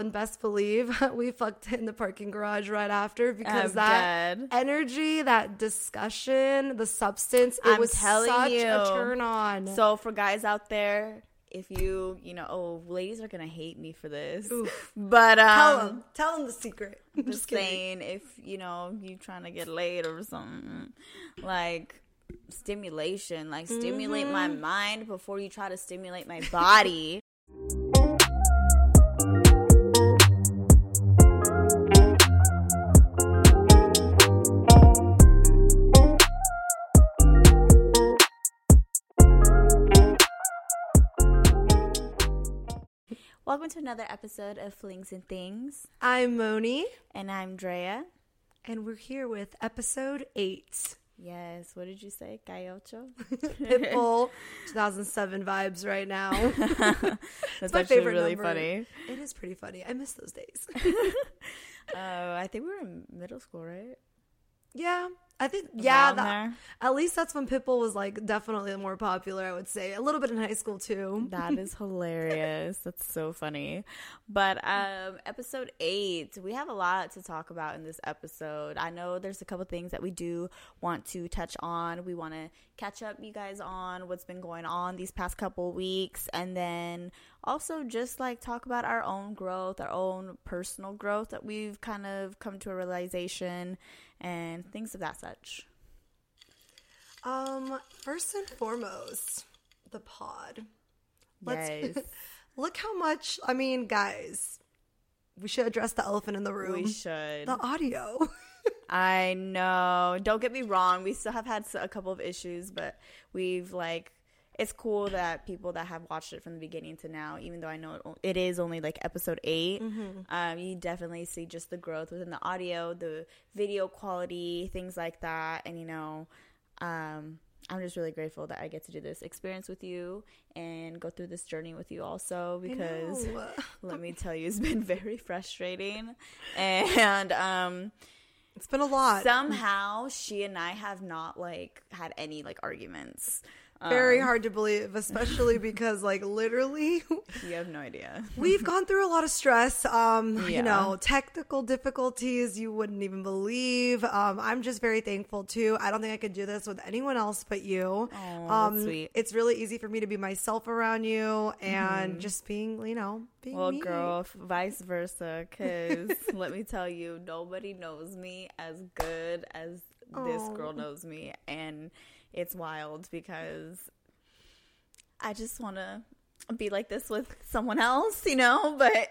And best believe we fucked in the parking garage right after because I'm that dead. energy, that discussion, the substance, it I'm was telling such you. a turn on. So for guys out there, if you you know, oh, ladies are gonna hate me for this, Oof. but um, tell them, tell them the secret. I'm just just saying, if you know you trying to get laid or something, like stimulation, like stimulate my Mm-hmm. mind before you try to stimulate my body. Welcome to another episode of Flings and Things, I'm Moni, and I'm Drea. and we're here with episode eight. Yes, what did you say, Cayocho? Pitbull 2007 vibes right now. That's my favorite really number. funny. It is pretty funny. I miss those days. Uh, I think we were in middle school, right? yeah, I think yeah. Around That, there. at least that's when Pitbull was like definitely more popular. I would say a little bit in high school too. That is hilarious. That's so funny. But um episode 8, we have a lot to talk about in this episode. I know there's a couple things that we do want to touch on. We want to catch up you guys on what's been going on these past couple weeks and then also just like talk about our own growth, our own personal growth that we've kind of come to a realization and things of that such. Um, first and foremost, the pod. Let's Yes. look how much. I mean, guys, we should address the elephant in the room. we should. The audio. I know. Don't get me wrong. We still have had a couple of issues, but we've like it's cool that people that have watched it from the beginning to now, even though I know it, it is only like episode 8 um, you definitely see just the growth within the audio, the video quality, things like that, and you know, um, I'm just really grateful that I get to do this experience with you and go through this journey with you also because let me tell you, it's been very frustrating and um it's been a lot. somehow she and I have not like had any like arguments. Very Um, hard to believe, especially because like literally You have no idea. we've gone through a lot of stress. Um, Yeah. you know, technical difficulties you wouldn't even believe. Um, I'm just very thankful too. I don't think I could do this with anyone else but you. that's um, sweet. It's really easy for me to be myself around you and just being, you know, being Mm-hmm. Well, me. girl, vice versa. Because let me tell you, nobody knows me as good as this girl knows me, and it's wild because I just want to be like this with someone else, you know. But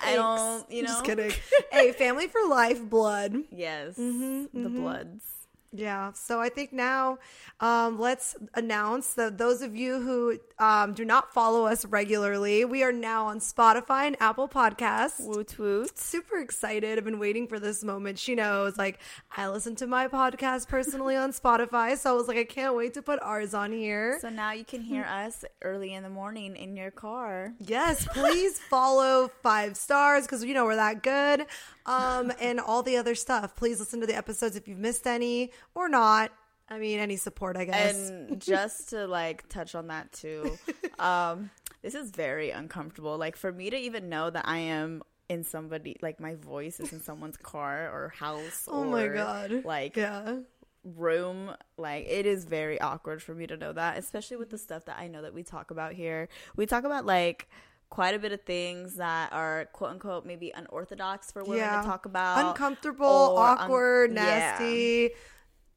I don't, you know. Just kidding. hey, family for life, blood. Yes, Mhm, the bloods. Yeah. So I think now um, let's announce that those of you who um, do not follow us regularly, we are now on Spotify and Apple Podcasts. Woot woot. Super excited. I've been waiting for this moment. She knows, like, I listen to my podcast personally on Spotify. So I was like, I can't wait to put ours on here. So now you can hear us early in the morning in your car. Yes, please follow five stars because you know we're that good. Um, and all the other stuff. Please listen to the episodes if you've missed any or not. I mean, any support, I guess. And just to like touch on that too, um, this is very uncomfortable. Like for me to even know that I am in somebody like my voice is in someone's car or house oh or my god. like yeah. room like it is very awkward for me to know that especially with the stuff that i know that we talk about here we talk about like quite a bit of things that are quote unquote maybe unorthodox for women Yeah. to talk about Uncomfortable, or un- awkward, yeah. nasty.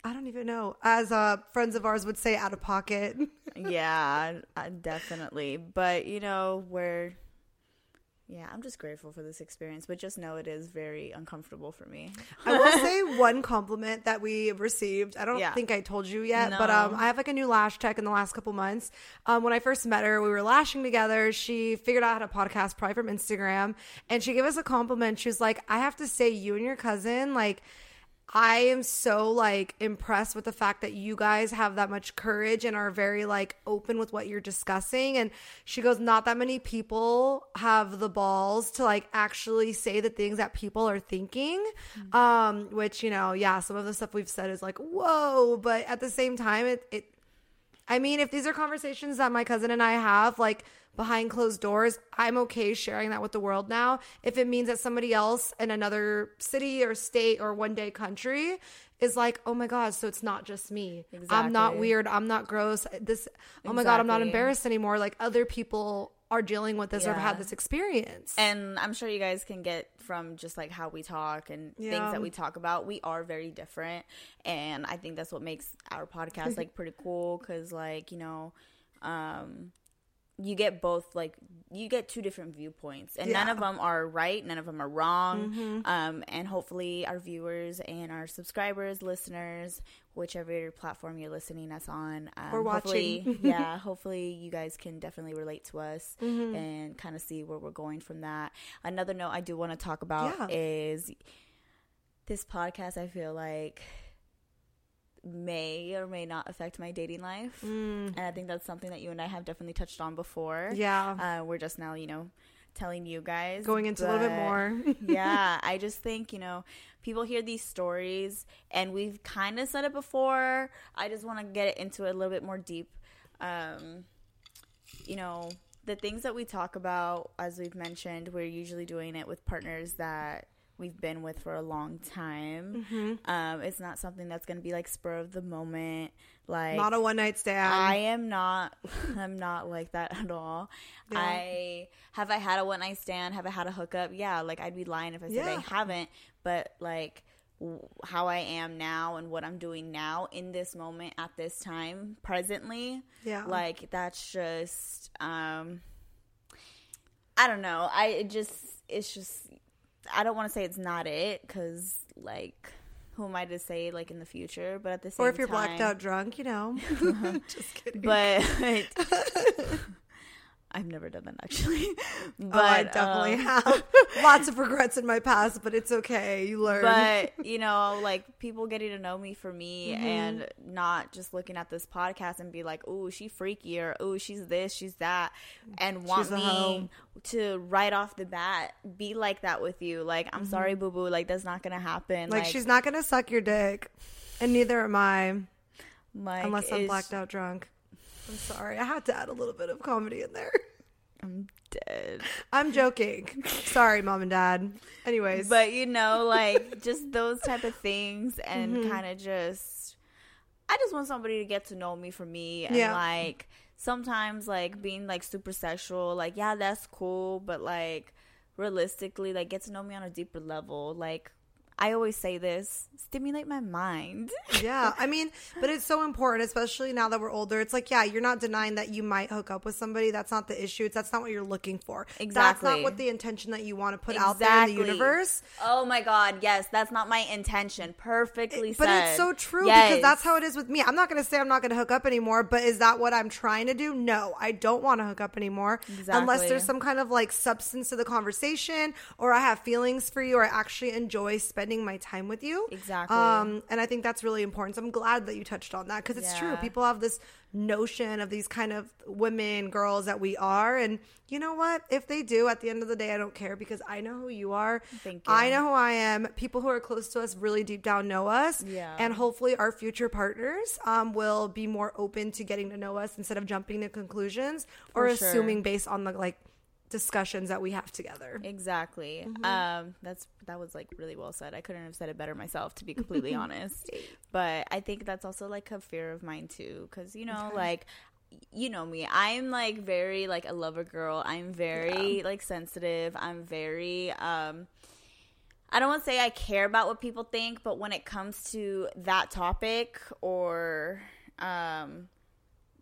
I don't even know. As uh, friends of ours would say, out of pocket. yeah uh, definitely but you know we're yeah i'm just grateful for this experience but just know it is very uncomfortable for me I will say one compliment that we received. I don't Yeah. think I told you yet, but um, I have like a new lash tech in the last couple months. Um, when I first met her, we were lashing together. She figured out how to podcast probably from Instagram, and she gave us a compliment. She was like, "I have to say, you and your cousin, like." I am so like impressed with the fact that you guys have that much courage and are very like open with what you're discussing. And she goes, Not that many people have the balls to like actually say the things that people are thinking. Um, which, you know, yeah, some of the stuff we've said is like, whoa, but at the same time, it, it I mean, if these are conversations that my cousin and I have, like behind closed doors, I'm okay sharing that with the world now. If it means that somebody else in another city or state or one day country is like, oh my God, so it's not just me. I'm not weird. I'm not gross. This, oh my God, I'm not embarrassed anymore. Like other people are dealing with this or have had this experience. and I'm sure you guys can get from just like how we talk and Yeah. things that we talk about. We are very different, and I think that's what makes our podcast like pretty cool. Because like you know, um, you get both like you get two different viewpoints, and none of them are right, none of them are wrong. Um, and hopefully, our viewers and our subscribers, listeners, whichever platform you're listening us on, um, Or hopefully- watching. yeah, hopefully you guys can definitely relate to us Mm-hmm. and kind of see where we're going from that. Another note I do want to talk about Yeah. is this podcast. I feel like may or may not affect my dating life, and I think that's something that you and I have definitely touched on before. Mm. yeah. uh, we're just now, you know, telling you guys Going into a little bit more. yeah, I just think, you know, people hear these stories and we've kind of said it before. I just want to get into it a little bit more deep. Um, you know, the things that we talk about, as we've mentioned, we're usually doing it with partners that we've been with for a long time. Mm-hmm. Um, it's not something that's going to be like spur of the moment. Like, not a one night stand. I am not. I'm not like that at all. Yeah. I have I had a one night stand. Have I had a hookup? Yeah, like I'd be lying if I said I haven't. But like w- how I am now and what I'm doing now in this moment at this time presently, Yeah. like that's just um I don't know. I it just it's just I don't want to say it's not it because like who am I to say like in the future? But at the same or if you're time, blacked out drunk, you know. Just kidding. but I've never done that actually. But oh, I definitely um, have lots of regrets in my past, but it's okay. You learn. but you know, like people getting to know me for me Mm-hmm. and not just looking at this podcast and be like, "Oh, she freaky," or "Oh, she's this, she's that," and want me hoe. to right off the bat be like that with you. Like, I'm sorry, boo boo. Like, that's not gonna happen. Mm-hmm. like, she's not gonna suck your dick, and neither am I, like, unless I'm blacked out drunk. I'm sorry. I had to add a little bit of comedy in there. I'm dead. I'm joking. sorry, mom and dad. Anyways, but you know like just those type of things and Mm-hmm. kind of just i just want somebody to get to know me for me and Yeah. like sometimes like being like super sexual like yeah that's cool but like realistically like get to know me on a deeper level like i always say this stimulate my mind yeah, I mean, but it's so important, especially now that we're older. It's like, yeah, you're not denying that you might hook up with somebody. That's not the issue. It's that's not what you're looking for. Exactly. That's not what the intention that you want to put out there in the universe. oh my god yes that's not my intention perfectly said. But it's so true Yes. because that's how it is with me. I'm not going to say I'm not going to hook up anymore, but is that what I'm trying to do? No, I don't want to hook up anymore Exactly. unless there's some kind of like substance to the conversation or I have feelings for you or I actually enjoy spending my time with you. Exactly. Um, and I think that's really important. So I'm glad that you touched on that because it's true. People have this notion of these kind of women, girls that we are. And you know what? If they do, at the end of the day, I don't care because I know who you are. Thank you. I know who I am. People who are close to us really deep down know us. Yeah. And hopefully our future partners um, will be more open to getting to know us instead of jumping to conclusions or sure. assuming based on the like discussions that we have together. Exactly. Mm-hmm. Um, that's that was like really well said. I couldn't have said it better myself, to be completely honest. But I think that's also like a fear of mine too, because you know, like you know me, I'm like very like a lover girl. I'm very like sensitive. I'm very um. I don't want to say I care about what people think, but when it comes to that topic or um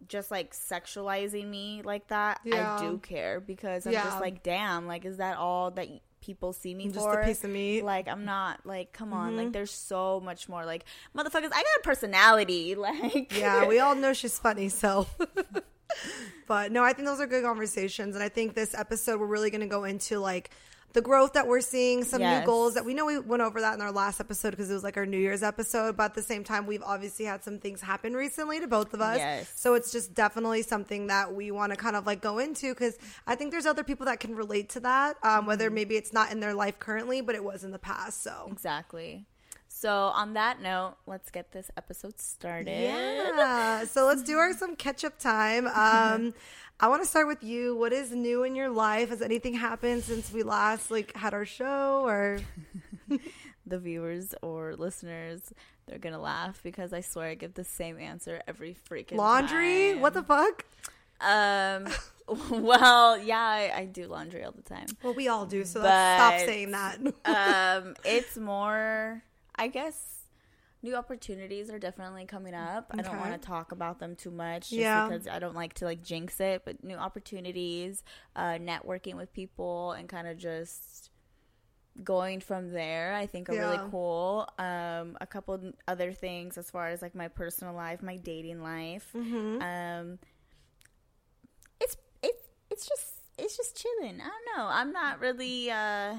just like sexualizing me like that, Yeah. I do care because I'm Yeah. just like, damn, like is that all that people see me Just for? a piece of meat. Mm-hmm. Like I'm not like, come on, like there's so much more. Like motherfuckers, I got a personality. Like yeah, we all know she's funny, so. but no, I think those are good conversations, and I think this episode we're really going to go into like the growth that we're seeing, some new goals that we know we went over that in our last episode because it was like our New Year's episode. But at the same time, we've obviously had some things happen recently to both of us, Yes. so it's just definitely something that we want to kind of like go into because I think there's other people that can relate to that, um, whether Mm-hmm. maybe it's not in their life currently, but it was in the past. So exactly. So on that note, let's get this episode started. Yeah. So let's do our some catch up time. Um, I want to start with you. What is new in your life? Has anything happened since we last like had our show or? the viewers or listeners, they're gonna laugh because I swear I give the same answer every freaking laundry. time. What the fuck? Um. well, yeah, I, I, do laundry all the time. Well, we all do. So let's stop saying that. um, it's more, I guess. New opportunities are definitely coming up. Okay. I don't want to talk about them too much, just yeah. because I don't like to like jinx it. But new opportunities, uh, networking with people, and kind of just going from there i think are yeah. really cool um a couple other things as far as like my personal life my dating life mm-hmm. um it's it's it's just it's just chilling i don't know i'm not really uh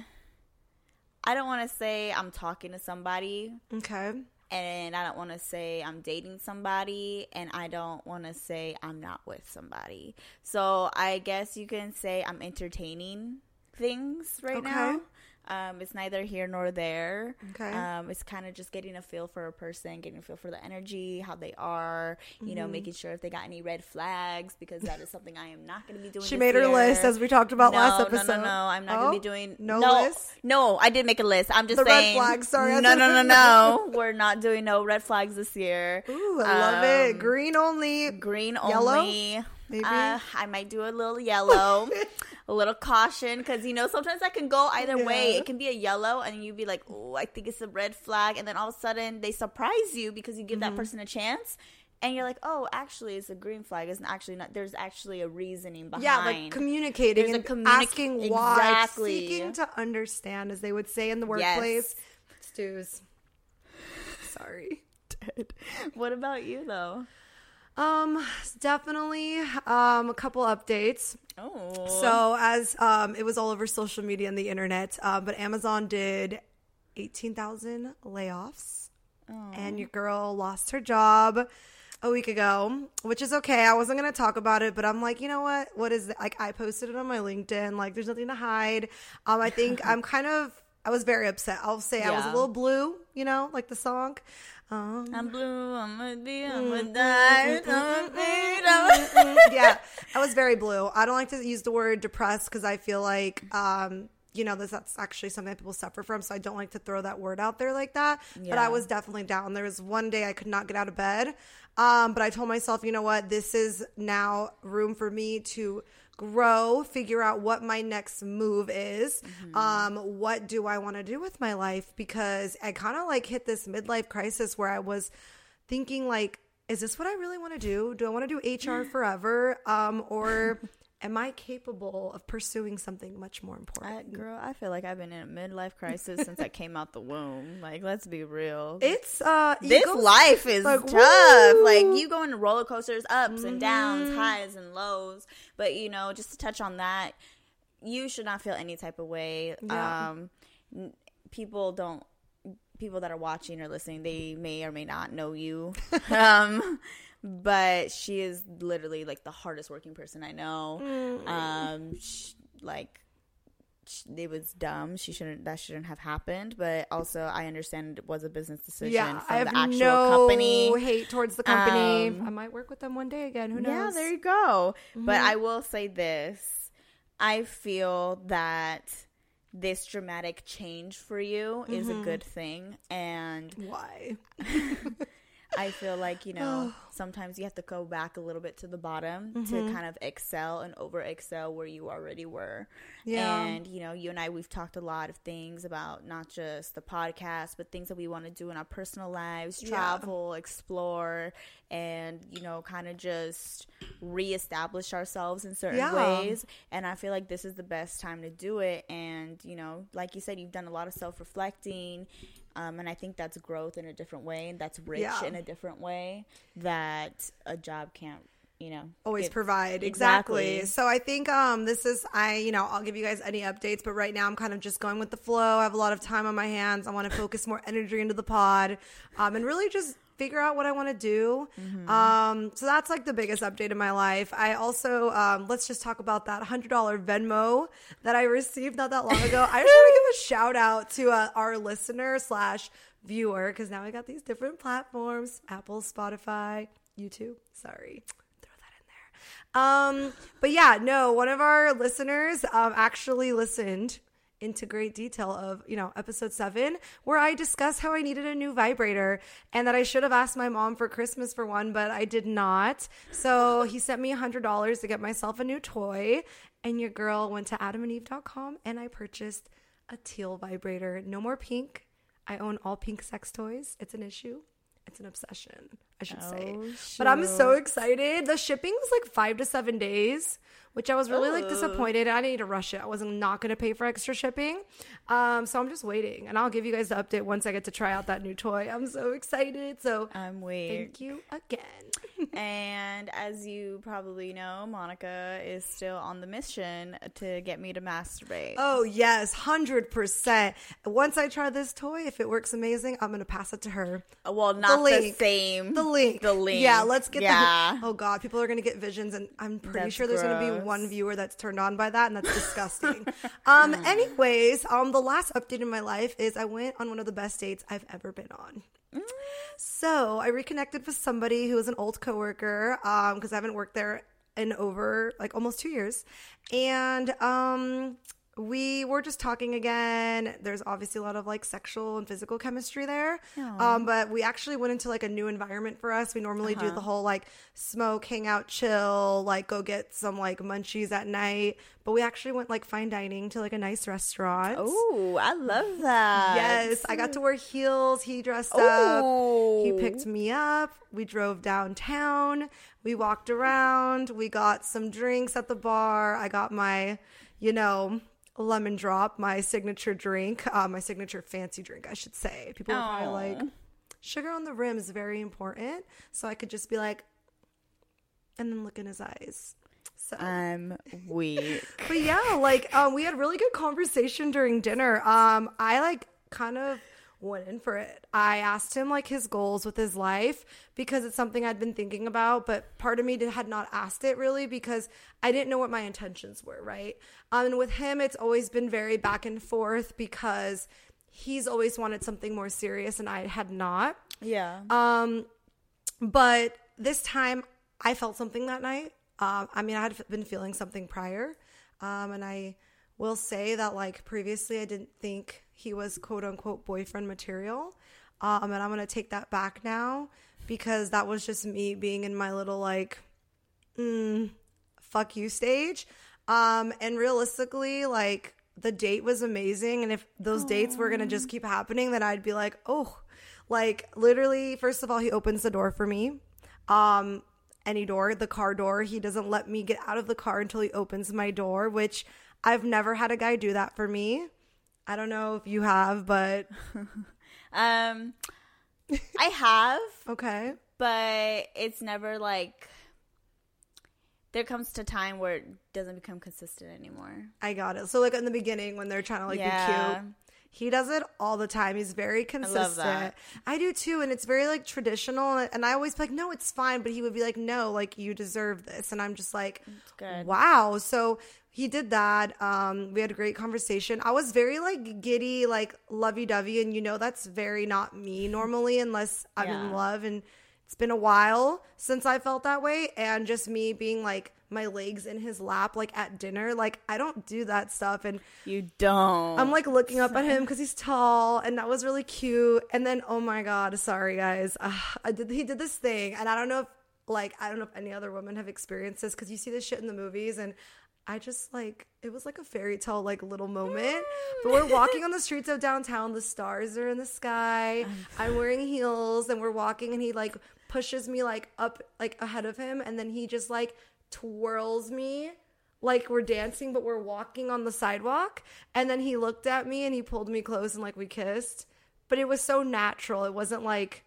i don't want to say i'm talking to somebody okay and i don't want to say i'm dating somebody and i don't want to say i'm not with somebody so i guess you can say i'm entertaining things right okay. now um, it's neither here nor there. Okay. Um, it's kind of just getting a feel for a person, getting a feel for the energy, how they are, you mm-hmm. know, making sure if they got any red flags because that is something I am not going to be doing. She made her list as we talked about no, last episode. No, no, no, I'm not oh, going to be doing no, no list. No, I did make a list. I'm just the saying. red flags. Sorry. No, no, no, no. We're not doing no red flags this year. Ooh, I um, love it. Um, Green only. Green Yellow? only. Maybe. Uh, I might do a little yellow, a little caution, because you know sometimes I can go either yeah. way. It can be a yellow, and you'd be like, "Oh, I think it's a red flag," and then all of a sudden they surprise you because you give mm-hmm. that person a chance, and you're like, "Oh, actually, it's a green flag. It's actually not. There's actually a reasoning behind." Yeah, like communicating there's and communi- asking why, exactly. seeking to understand, as they would say in the workplace. Yes. Stews. Sorry. Dead. What about you though? Um, definitely um a couple updates. Oh. So as um it was all over social media and the internet, um, but Amazon did eighteen thousand layoffs, oh. and your girl lost her job a week ago, which is okay. I wasn't gonna talk about it, but I'm like, you know what? What is it? like? I posted it on my LinkedIn. Like, there's nothing to hide. Um, I think I'm kind of. I was very upset. I'll say yeah. I was a little blue, you know, like the song. Um, I'm blue. I'm gonna be. I'm gonna mm, mm, mm, die. yeah, I was very blue. I don't like to use the word depressed because I feel like, um, you know, this, that's actually something that people suffer from. So I don't like to throw that word out there like that. Yeah. But I was definitely down. There was one day I could not get out of bed. Um, but I told myself, you know what? This is now room for me to grow, figure out what my next move is. Mm-hmm. Um, what do I want to do with my life? Because I kind of like hit this midlife crisis where I was thinking like, is this what I really want to do? Do I want to do HR forever? Um, or am I capable of pursuing something much more important? I, girl, I feel like I've been in a midlife crisis since I came out the womb. Like, let's be real. It's uh, this go, life is like, tough. Woo! Like, you go into roller coasters, ups mm-hmm. and downs, mm-hmm. highs and lows. But you know, just to touch on that, you should not feel any type of way. Yeah. Um, people don't people that are watching or listening they may or may not know you um but she is literally like the hardest working person I know. Mm. Um, she, like she, it was dumb. She shouldn't. That shouldn't have happened. But also, I understand it was a business decision yeah, from I have the actual no company. Hate towards the company. Um, I might work with them one day again. Who knows? Yeah, there you go. Mm-hmm. But I will say this: I feel that this dramatic change for you mm-hmm. is a mm-hmm. good thing, and why? I feel like, you know, sometimes you have to go back a little bit to the bottom mm-hmm. to kind of excel and over excel where you already were. Yeah. And, you know, you and I, we've talked a lot of things about not just the podcast, but things that we want to do in our personal lives travel, yeah. explore, and, you know, kind of just reestablish ourselves in certain yeah. ways. And I feel like this is the best time to do it. And, you know, like you said, you've done a lot of self reflecting um, and I think that's growth in a different way, and that's rich yeah. in a different way that a job can't you know always give. provide exactly. exactly. so i think um this is i you know i'll give you guys any updates but right now i'm kind of just going with the flow i have a lot of time on my hands i want to focus more energy into the pod um and really just figure out what I want to do. Mm-hmm. Um, so that's like the biggest update in my life. I also um, let's just talk about that hundred dollar Venmo that I received not that long ago. I just want to give a shout out to uh, our listener slash viewer because now we got these different platforms: Apple, Spotify, YouTube. Sorry. throw that in there. Um, but yeah, no, one of our listeners um, actually listened into great detail of, you know, episode seven, where I discuss how I needed a new vibrator and that I should have asked my mom for Christmas for one, but I did not. So he sent me a hundred dollars to get myself a new toy. And your girl went to adamandeve.com and I purchased a teal vibrator. No more pink. I own all pink sex toys. It's an issue. It's an obsession, I should say. Oh, But I'm so excited. The shipping was like five to seven days, which I was really like disappointed. I didn't need to rush it. I wasn't not going to pay for extra shipping. Um, so I'm just waiting, and I'll give you guys the update once I get to try out that new toy. I'm so excited. So I'm waiting. thank you again. and as you probably know, Monica is still on the mission to get me to masturbate. oh yes, hundred percent. Once I try this toy, if it works amazing, I'm gonna pass it to her. well, not the, link. same. The link. The link. Yeah, let's get Yeah. the. Oh God, people are gonna get visions, and I'm pretty That's sure there's gonna be one viewer that's turned on by that, and that's disgusting. um. Anyways, um, the last update in my life is I went on one of the best dates I've ever been on. So I reconnected with somebody who was an old coworker, um, because I haven't worked there in over like almost two years, and um. We were just talking again. There's obviously a lot of like sexual and physical chemistry there. Um, but we actually went into like a new environment for us. We normally do the whole like smoke, hang out, chill, like go get some like munchies at night. But we actually went like fine dining to like a nice restaurant. Oh, I love that. Yes, I got to wear heels. He dressed up. He picked me up. We drove downtown. We walked around. We got some drinks at the bar. I got my, you know, lemon drop, my signature drink, uh, my signature fancy drink, I should say. People are probably like, sugar on the rim is very important. So I could just be like, and then look in his eyes. So. I'm weak. But yeah, like um, we had really good conversation during dinner. Um, I like kind of went in for it. I asked him like his goals with his life because it's something I'd been thinking about, but part of me did, had not asked it really because I didn't know what my intentions were, right? Um, and with him, it's always been very back and forth because he's always wanted something more serious and I had not. Yeah. Um, but this time I felt something that night. Um, I mean, I had been feeling something prior. Um, and I will say that, like, previously I didn't think he was quote unquote boyfriend material. Um, and I'm going to take that back now because that was just me being in my little, like, mm, fuck you stage. Um, and realistically, like, the date was amazing. And if those dates were going to just keep happening, then I'd be like, oh, like literally, first of all, he opens the door for me. Um, any door, the car door. He doesn't let me get out of the car until he opens my door, which I've never had a guy do that for me. I don't know if you have, but Um, I have, okay. but it's never like. There comes to time where it doesn't become consistent anymore. I got it. So like in the beginning when they're trying to like be cute. He does it all the time. He's very consistent. that. I do too, and it's very like traditional. And I always be like, no, it's fine. But he would be like, no, like you deserve this. And I'm just like, wow. So he did that. Um, we had a great conversation. I was very like giddy, like lovey dovey, and you know that's very not me normally unless I'm in love. And it's been a while since I felt that way, and just me being like my legs in his lap, like at dinner, like I don't do that stuff, and You don't. I'm like looking up at him because he's tall, and that was really cute. And then, oh my god, sorry guys, uh, I did. He did this thing, and I don't know if like I don't know if any other women have experienced this because you see this shit in the movies, and I just like it was like a fairy tale like little moment. But we're mm. walking on the streets of downtown. The stars are in the sky. I'm wearing heels, and we're walking, and he like pushes me like up like ahead of him, and then he just like twirls me like we're dancing but we're walking on the sidewalk and then he looked at me and he pulled me close and like we kissed but it was so natural it wasn't like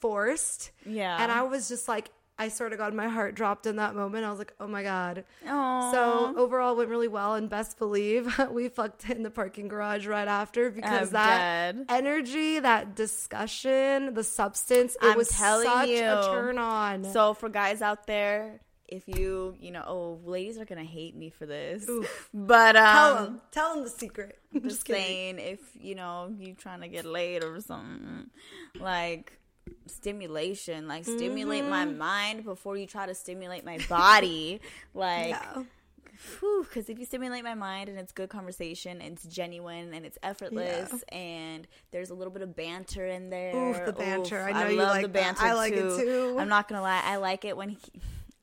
forced Yeah. and i was just like I swear to God, my heart dropped in that moment. I was like, oh my God. Aw. So overall, went really well, and best believe we fucked in the parking garage right after because I'm that dead. energy, that discussion, the substance, it I'm was telling such you. a turn on. So for guys out there, if you you know, oh, ladies are gonna hate me for this, Oof. but um, tell them, tell them the secret. I'm just saying, if you know you trying to get laid or something, like stimulation, like stimulate my Mm-hmm. mind before you try to stimulate my body, like. Yeah. Because if you stimulate my mind and it's good conversation, and it's genuine and it's effortless, and there's a little bit of banter in there. Oof, the banter. I know I you love like the that. banter I like it too. too. I'm not gonna lie, I like it when he.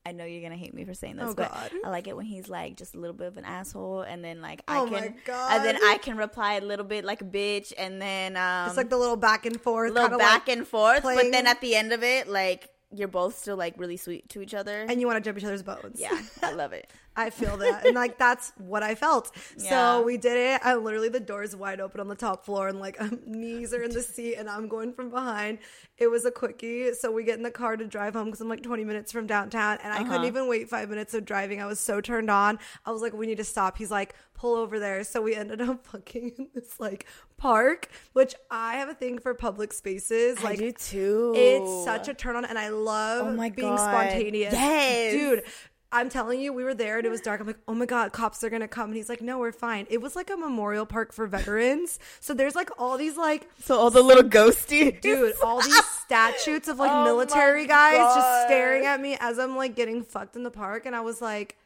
I know you're gonna hate me for saying this, Oh, but God. I like it when he's like just a little bit of an asshole, and then like Oh, I my can, and then I can reply a little bit like a bitch, and then um, It's like the little back and forth, little back like, and forth, but then at the end of it, like you're both still like really sweet to each other. and you want to jump each other's bones. yeah, I love it. I feel that. And like that's what I felt. Yeah. So we did it. I literally the door's wide open on the top floor and like knees are in the seat and I'm going from behind. It was a quickie. So we get in the car to drive home because I'm like 20 minutes from downtown and I couldn't Uh-huh. even wait five minutes of driving. I was so turned on. I was like, we need to stop. He's like, pull over there. So we ended up fucking in this like park, which I have a thing for public spaces. Like I do too. it's such a turn on, and I love Oh my being God. spontaneous. Yes. dude. I'm telling you, we were there and it was dark. I'm like, oh my god, cops are gonna come, and he's like, no, we're fine. It was like a memorial park for veterans, so there's like all these like, so all the little ghosty dude, all these statues of like Oh military guys just staring at me as I'm like getting fucked in the park, and I was like.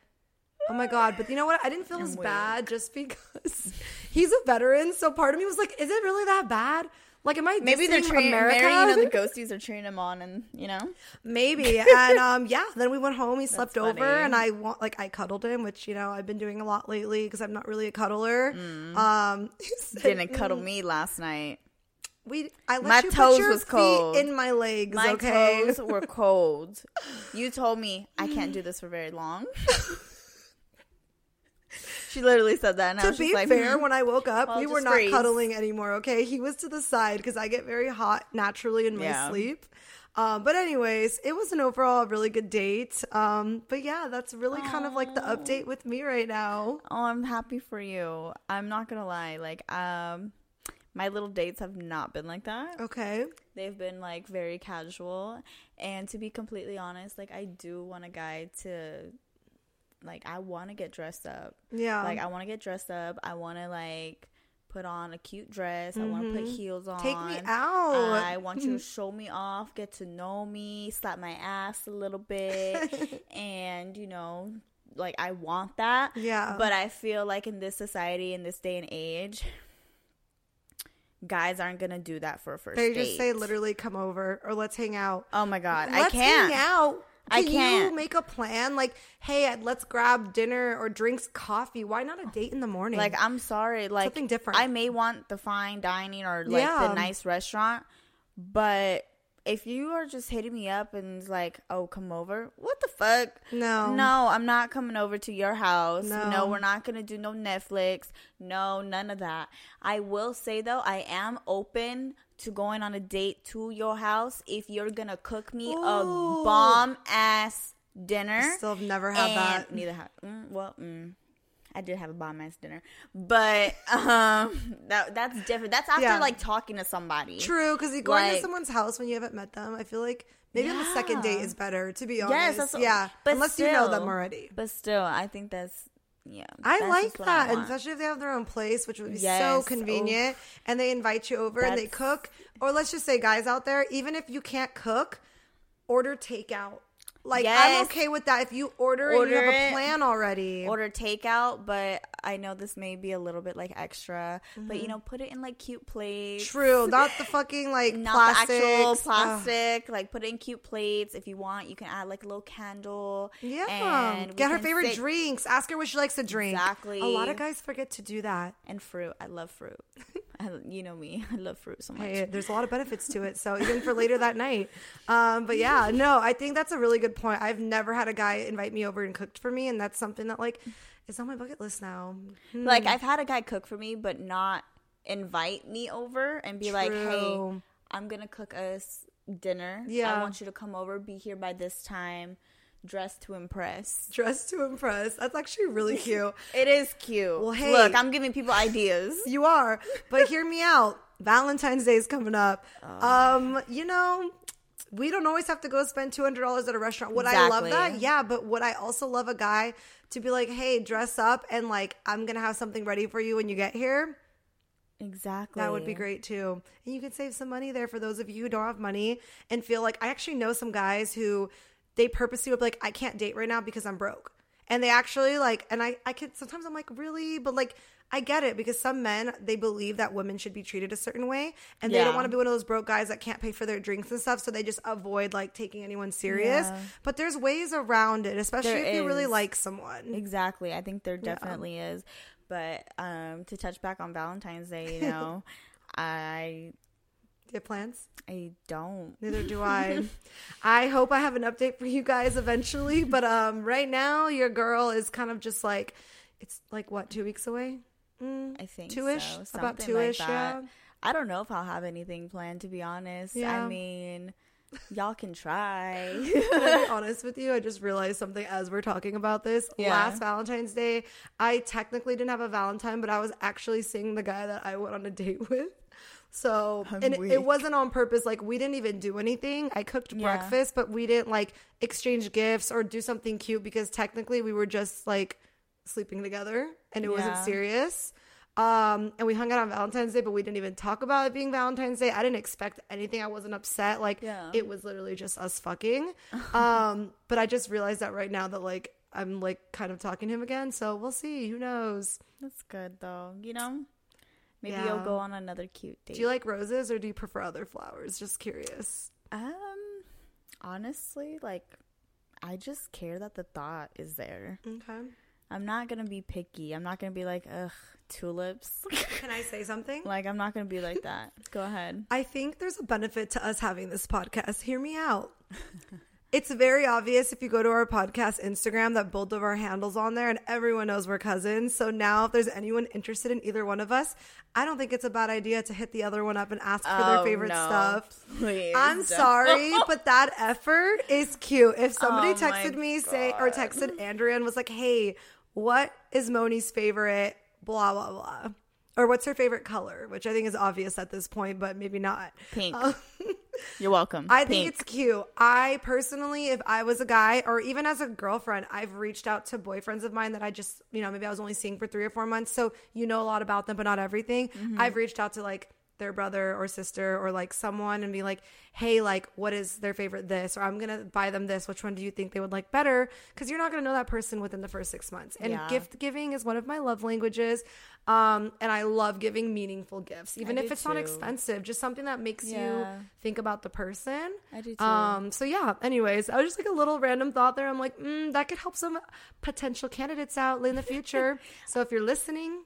Oh my god! But you know what? I didn't feel as bad just because he's a veteran. So part of me was like, "Is it really that bad? Like, am I Maybe they're training. America? Maybe you know the ghosties are cheering him on, and you know. Maybe. And um yeah, then we went home, he slept That's over funny. and I want like I cuddled him, which you know, I've been doing a lot lately because I'm not really a cuddler. Um he said, Mm. Didn't cuddle me last night. we I let My you toes put your was feet cold. in my legs, My okay? toes were cold. You told me I can't do this for very long. She literally said that, and I to be like, fair, when I woke up, I'll we were not freeze. cuddling anymore, okay? He was to the side because I get very hot naturally in my Yeah. sleep. Um, but anyways, it was an overall really good date. Um, but yeah, that's really kind of like the update with me right now. Oh, I'm happy for you. I'm not gonna lie. Like, um, my little dates have not been like that. Okay. They've been like very casual. And to be completely honest, like I do want a guy to like I want to get dressed up. Yeah. Like I want to get dressed up. I want to like put on a cute dress. I want to put heels on. Mm-hmm. Take me out. I want you to show me off, get to know me, slap my ass a little bit, and you know, like I want that. Yeah. But I feel like in this society, in this day and age, guys aren't gonna do that for a first They date. just say literally come over or let's hang out. "Oh my god, let's I can't." hang out. I Can can't. you make a plan? Like, hey, let's grab dinner or drinks, coffee. Why not a date in the morning? Like I'm sorry, like Something different. I may want the fine dining or like Yeah. the nice restaurant, but if you are just hitting me up and it's like, "Oh, come over," what the fuck? No. no, I'm not coming over to your house. No. No, we're not gonna do no Netflix. No, none of that. I will say though, I am open to going on a date to your house if you're gonna cook me Ooh. a bomb ass dinner. Still have never had that. Neither have. Mm, well, mm, I did have a bomb ass dinner, but um, that that's different. That's after Yeah. like talking to somebody. True, because you going to Like- someone's house when you haven't met them, I feel like maybe on the second date is better, to be honest. Yes, that's yeah. but Unless you know them already. But still, I think that's yeah. I like I that, and especially if they have their own place, which would be so Yes. convenient, and they invite you over and they cook. Or let's just say, guys out there, even if you can't cook, order takeout. Like I'm okay with that if you order, and you have a it. plan already. Order takeout, but I know this may be a little bit like extra. But you know, put it in like cute plates. Mm-hmm. True, not the fucking like Not plastic. the actual plastic. Like put it in cute plates. If you want, you can add like a little candle. Yeah, and get her favorite sit- drinks. Ask her what she likes to drink. Exactly. A lot of guys forget to do that. and fruit. I love fruit. I, you know me. I love fruit so much. Hey, there's a lot of benefits to it. So even for later that night. Um, but yeah, no, I think that's a really good point. I've never had a guy invite me over and cooked for me, and that's something that like is on my bucket list now. Hmm. Like I've had a guy cook for me, but not invite me over and be like, "Hey, I'm gonna cook us dinner. Yeah. I want you to come over, be here by this time, dressed to impress. Dress to impress. That's actually really cute. It is cute. Well, hey. Look, I'm giving people ideas. You are. But hear me out. Valentine's Day is coming up. Oh. Um, you know, we don't always have to go spend two hundred dollars at a restaurant. Would I love that? Yeah, but would I also love a guy to be like, hey, dress up and like I'm gonna have something ready for you when you get here? Exactly. That would be great too. And you could save some money there for those of you who don't have money and feel like I actually know some guys who they purposely would be like, I can't date right now because I'm broke. And they actually like, and I, I could sometimes I'm like, really? But like, I get it because some men they believe that women should be treated a certain way, and they don't want to be one of those broke guys that can't pay for their drinks and stuff, so they just avoid like taking anyone serious. Yeah. But there's ways around it, especially There if you really like someone. Exactly. I think there definitely is. But um, to touch back on Valentine's Day, you know, I you have plans? I don't. Neither do I. I hope I have an update for you guys eventually, but um, right now your girl is kind of just like, it's like what two weeks away, mm, I think two-ish, so. about two-ish, like yeah. I don't know if I'll have anything planned to be honest. Yeah. I mean, y'all can try. to be honest with you, I just realized something as we're talking about this. Yeah. Last Valentine's Day, I technically didn't have a Valentine, but I was actually seeing the guy that I went on a date with. So, I'm and it, it wasn't on purpose. Like, we didn't even do anything. I cooked Yeah. breakfast, but we didn't like exchange gifts or do something cute because technically we were just like sleeping together and it wasn't serious. Um, and we hung out on Valentine's Day, but we didn't even talk about it being Valentine's Day. I didn't expect anything. I wasn't upset. Like, Yeah. it was literally just us fucking. um, but I just realized that right now that like I'm like kind of talking to him again. So we'll see. Who knows? That's good though. You know, maybe Yeah. you'll go on another cute date. Do you like roses or do you prefer other flowers? Just curious. Um, honestly, like, I just care that the thought is there. Okay. I'm not gonna be picky. I'm not gonna be like, ugh, tulips. Can I say something? like, I'm not gonna be like that. Go ahead. I think there's a benefit to us having this podcast. Hear me out. it's very obvious if you go to our podcast Instagram that both of our handles on there and everyone knows we're cousins. So now if there's anyone interested in either one of us, I don't think it's a bad idea to hit the other one up and ask for their Oh, favorite no. stuff. Please. I'm sorry, but that effort is cute. If somebody Oh texted me say or texted Andrea and was like, "Hey, what is Moni's favorite blah blah blah?" Or what's her favorite color, which I think is obvious at this point, but maybe not. Pink. Um, You're welcome. I think Pink. it's cute. I personally, if I was a guy or even as a girlfriend, I've reached out to boyfriends of mine that I just, you know, maybe I was only seeing for three or four months. So you know a lot about them, but not everything. Mm-hmm. I've reached out to like their brother or sister or like someone and be like, hey, like, what is their favorite this? Or I'm going to buy them this. Which one do you think they would like better? Because you're not going to know that person within the first six months. And Yeah. gift giving is one of my love languages. Um, and I love giving meaningful gifts, even I if it's not expensive, just something that makes you think about the person. I do too. Um, so yeah, anyways, I was just like a little random thought there. I'm like, mm, that could help some potential candidates out in the future. so if you're listening,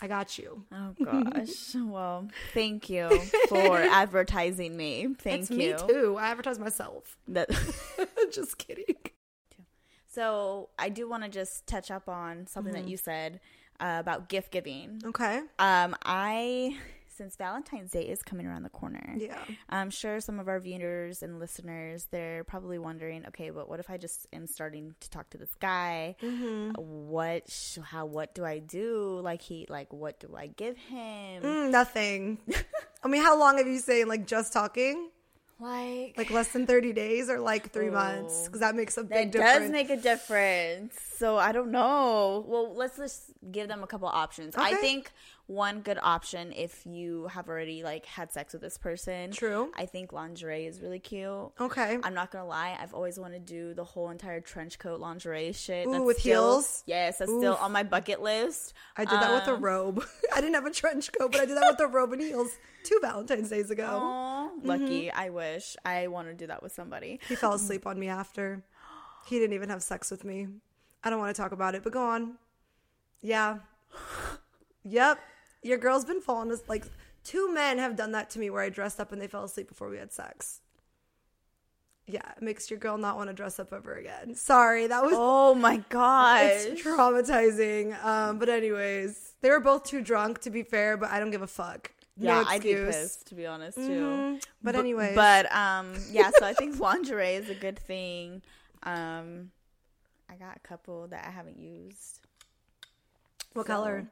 I got you. Oh gosh. well, thank you for advertising me. Thank it's you. me too. I advertise myself. That- just kidding. so I do want to just touch up on something Mm-hmm. that you said uh, about gift giving. Okay. Um, I since Valentine's Day is coming around the corner. Yeah. I'm sure some of our viewers and listeners, they're probably wondering, okay, but what if I just am starting to talk to this guy? Mm-hmm. What, sh- how, what do I do? Like he, like, what do I give him? Mm, nothing. I mean, how long have you saying like just talking? Like, Like less than 30 days or like three months? Oh. Because that makes a big difference. that big does make a difference. So I don't know. Well, let's just give them a couple options. I think one good option if you have already like had sex with this person. True. I think lingerie is really cute. okay. I'm not gonna lie, I've always wanted to do the whole entire trench coat lingerie shit. Ooh, That's with still- heels? Yes, that's still on my bucket list. I did that with a Um, robe. I didn't have a trench coat, but I did that with a robe and heels two Valentine's days ago. Aw, lucky. I wish I want to do that with somebody. He fell asleep on me after. He didn't even have sex with me. I don't want to talk about it, but go on. Yeah. Yep. Your girl's been falling as like two men have done that to me where I dressed up and they fell asleep before we had sex. Yeah, it makes your girl not want to dress up ever again. Sorry, that was Oh my god. it's traumatizing. Um, but anyways, they were both too drunk to be fair, but I don't give a fuck. Yeah, no I'd be pissed to be honest too. Mhm. But Bu- anyways, but um, yeah. So I think lingerie is a good thing. Um, I got a couple that I haven't used. what So, color?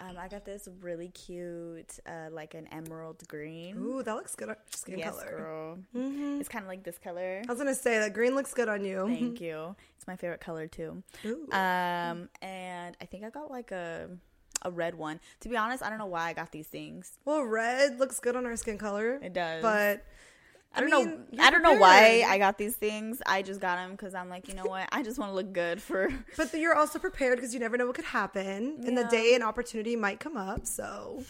Um, I got this really cute, uh, like an emerald green. Ooh, that looks good on skin yes, color. girl. hmm It's kind of like this color. I was gonna say that green looks good on you. Thank you. It's my favorite color too. Ooh. Um, and I think I got like a a red one. To be honest, I don't know why I got these things. well, red looks good on our skin color, It does, but I don't mean, know. I don't know why. I got these things. I just got them because I'm like, you know what? I just want to look good for. But you're also prepared because you never know what could happen. In the day, an opportunity might come up. So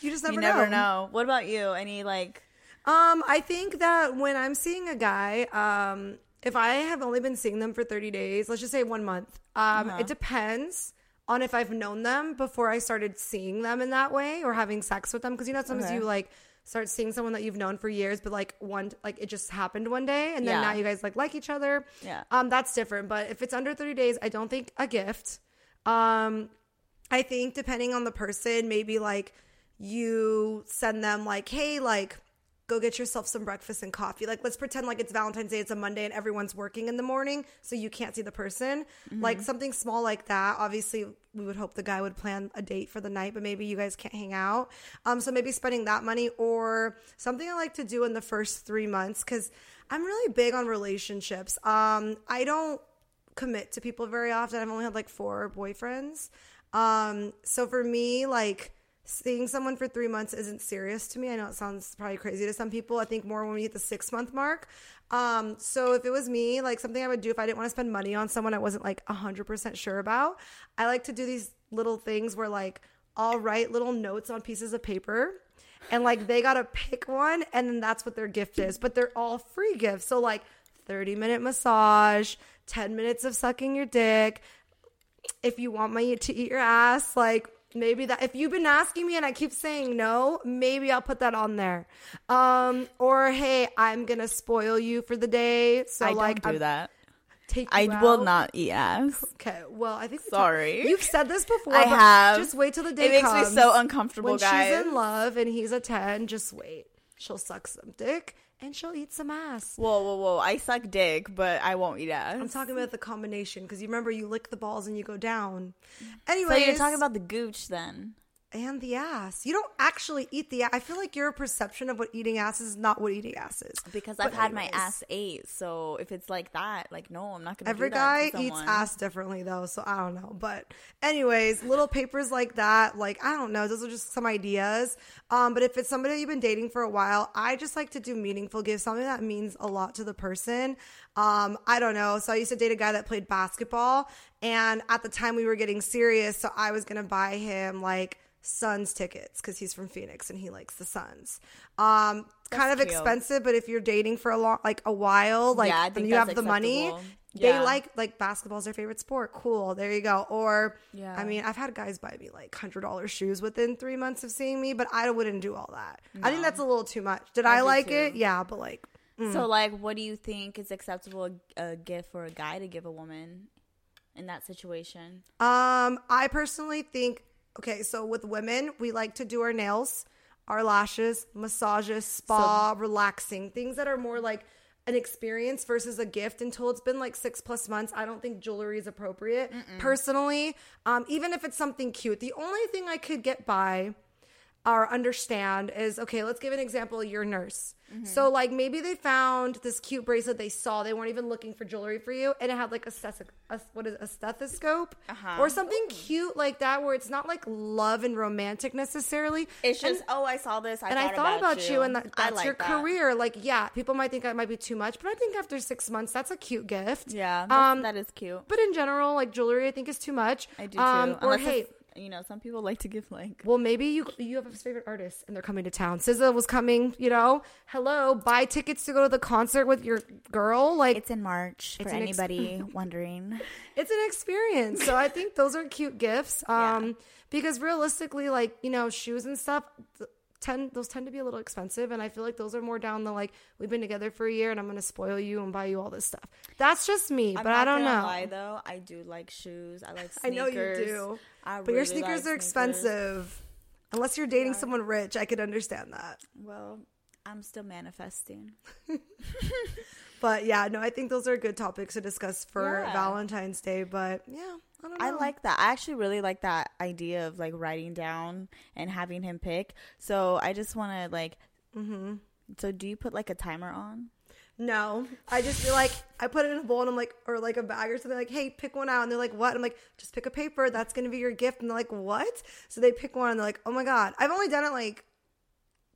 you just never, you never know. What about you? Any like? Um, I think that when I'm seeing a guy, um, if I have only been seeing them for 30 days, let's just say one month, um, Uh-huh. it depends on if I've known them before I started seeing them in that way or having sex with them. Because you know, sometimes Okay. you like start seeing someone that you've known for years, but like one, like it just happened one day, and then Yeah. now you guys like like each other. Yeah. Um, that's different. But if it's under 30 days, I don't think a gift. Um, I think depending on the person, maybe like you send them like, hey, like go get yourself some breakfast and coffee. Like let's pretend like it's Valentine's Day, it's a Monday and everyone's working in the morning, so you can't see the person. Like something small like that. Obviously, we would hope the guy would plan a date for the night, but maybe you guys can't hang out. Um, so maybe spending that money or something I like to do in the first three months because I'm really big on relationships. Um, I don't commit to people very often. I've only had like four boyfriends. Um, so for me, like seeing someone for three months isn't serious to me. I know it sounds probably crazy to some people. I think more when we hit the six month mark. Um, so if it was me, like something I would do if I didn't want to spend money on someone I wasn't like hundred percent sure about, I like to do these little things where like I'll write little notes on pieces of paper and like they gotta pick one and then that's what their gift is but they're all free gifts so like 30 minute massage 10 minutes of sucking your dick if you want me to eat your ass like maybe that if you've been asking me and i keep saying no maybe i'll put that on there um or hey i'm gonna spoil you for the day so I like do I'm- that. take I you will not eat ass. okay well i think Sorry. you've said this before I have. just wait till the day It makes comes me so uncomfortable, when guys. she's in love and he's a 10 just wait she'll suck some dick and she'll eat some ass Whoa, whoa, whoa! I suck dick, but I won't eat ass. i'm talking about the combination because you remember you lick the balls and you go down So anyway you're talking about the gooch then? And the ass you don't actually eat the ass i feel like your perception of what eating ass is not what eating ass is Because But I've had my ass ate, so if it's like that, like no, I'm not. Every that to guy eats ass differently though, so I don't know. But anyways, little papers like that, like I don't know, those are just some ideas. Um, but if it's somebody you've been dating for a while, I just like to do meaningful gifts, something that means a lot to the person. Um, I don't know. So I used to date a guy that played basketball, and at the time we were getting serious, so I was gonna buy him like Suns tickets because he's from Phoenix and he likes the Suns. Um, kind of cute. expensive, but if you're dating for a long, like a while, like Yeah, I and you have the money, acceptable. they Yeah. like like basketball's their favorite sport. Cool, there you go. Or Yeah. I mean, I've had guys buy me like hundred dollars shoes within three months of seeing me, but I wouldn't do all that. I think that's a little too much. Did I, do like too. it? Yeah, but like So like, what do you think is acceptable a gift for a guy to give a woman in that situation? Um, I personally think okay, so with women, we like to do our nails, our lashes, massages, spa, relaxing, things that are more like an experience versus a gift until it's been like six plus months. I don't think jewelry is appropriate. Personally, um, even if it's something cute. The only thing I could get by or understand is okay, let's give an example. You're a nurse. So, like, maybe they found this cute bracelet they saw. They weren't even looking for jewelry for you, and it had like a, a what is it, a stethoscope Uh-huh. or something cute like that, where it's not like love and romantic necessarily. It's And- just, oh, I saw this. I and I thought, thought about, you, and that, that's like your that. career. Like, yeah, people might think that might be too much, but I think after six months, that's a cute gift. Yeah, Um, that's- cute. But in general, like jewelry, I think is too much. I do too. Um, or Unless hey, it's- you know, some people like to give like. well, maybe you you have a favorite artist and they're coming to town. SZA was coming, you know. Hello, buy tickets to go to the concert with your girl. Like it's, It's in March It's for an ex- anybody wondering. It's an experience. So I think those are cute gifts. Yeah. Um, because realistically, like you know, shoes and stuff. th- Tend those tend to be a little expensive, and I feel like those are more down the like we've been together for a year, and I'm gonna spoil you and buy you all this stuff. That's just me, I'm but I don't know. Lie though, I do like shoes. I like. Sneakers. I know you do, I but your sneakers like are expensive. Unless you're dating someone rich, I could understand that. Well, I'm still manifesting. But yeah, no, I think those are good topics to discuss for Yeah. Valentine's Day. But yeah, I. I like that. I actually really like that idea of like writing down and having him pick. So I just want to like. Mm-hmm. So do you put like a timer on? No, I just feel like I put it in a bowl and I'm like, or like a bag or something. Like, hey, pick one out, and they're like, what? I'm like, just pick a paper. That's gonna be your gift. And they're like, what? So they pick one, and they're like, oh my god. I've only done it like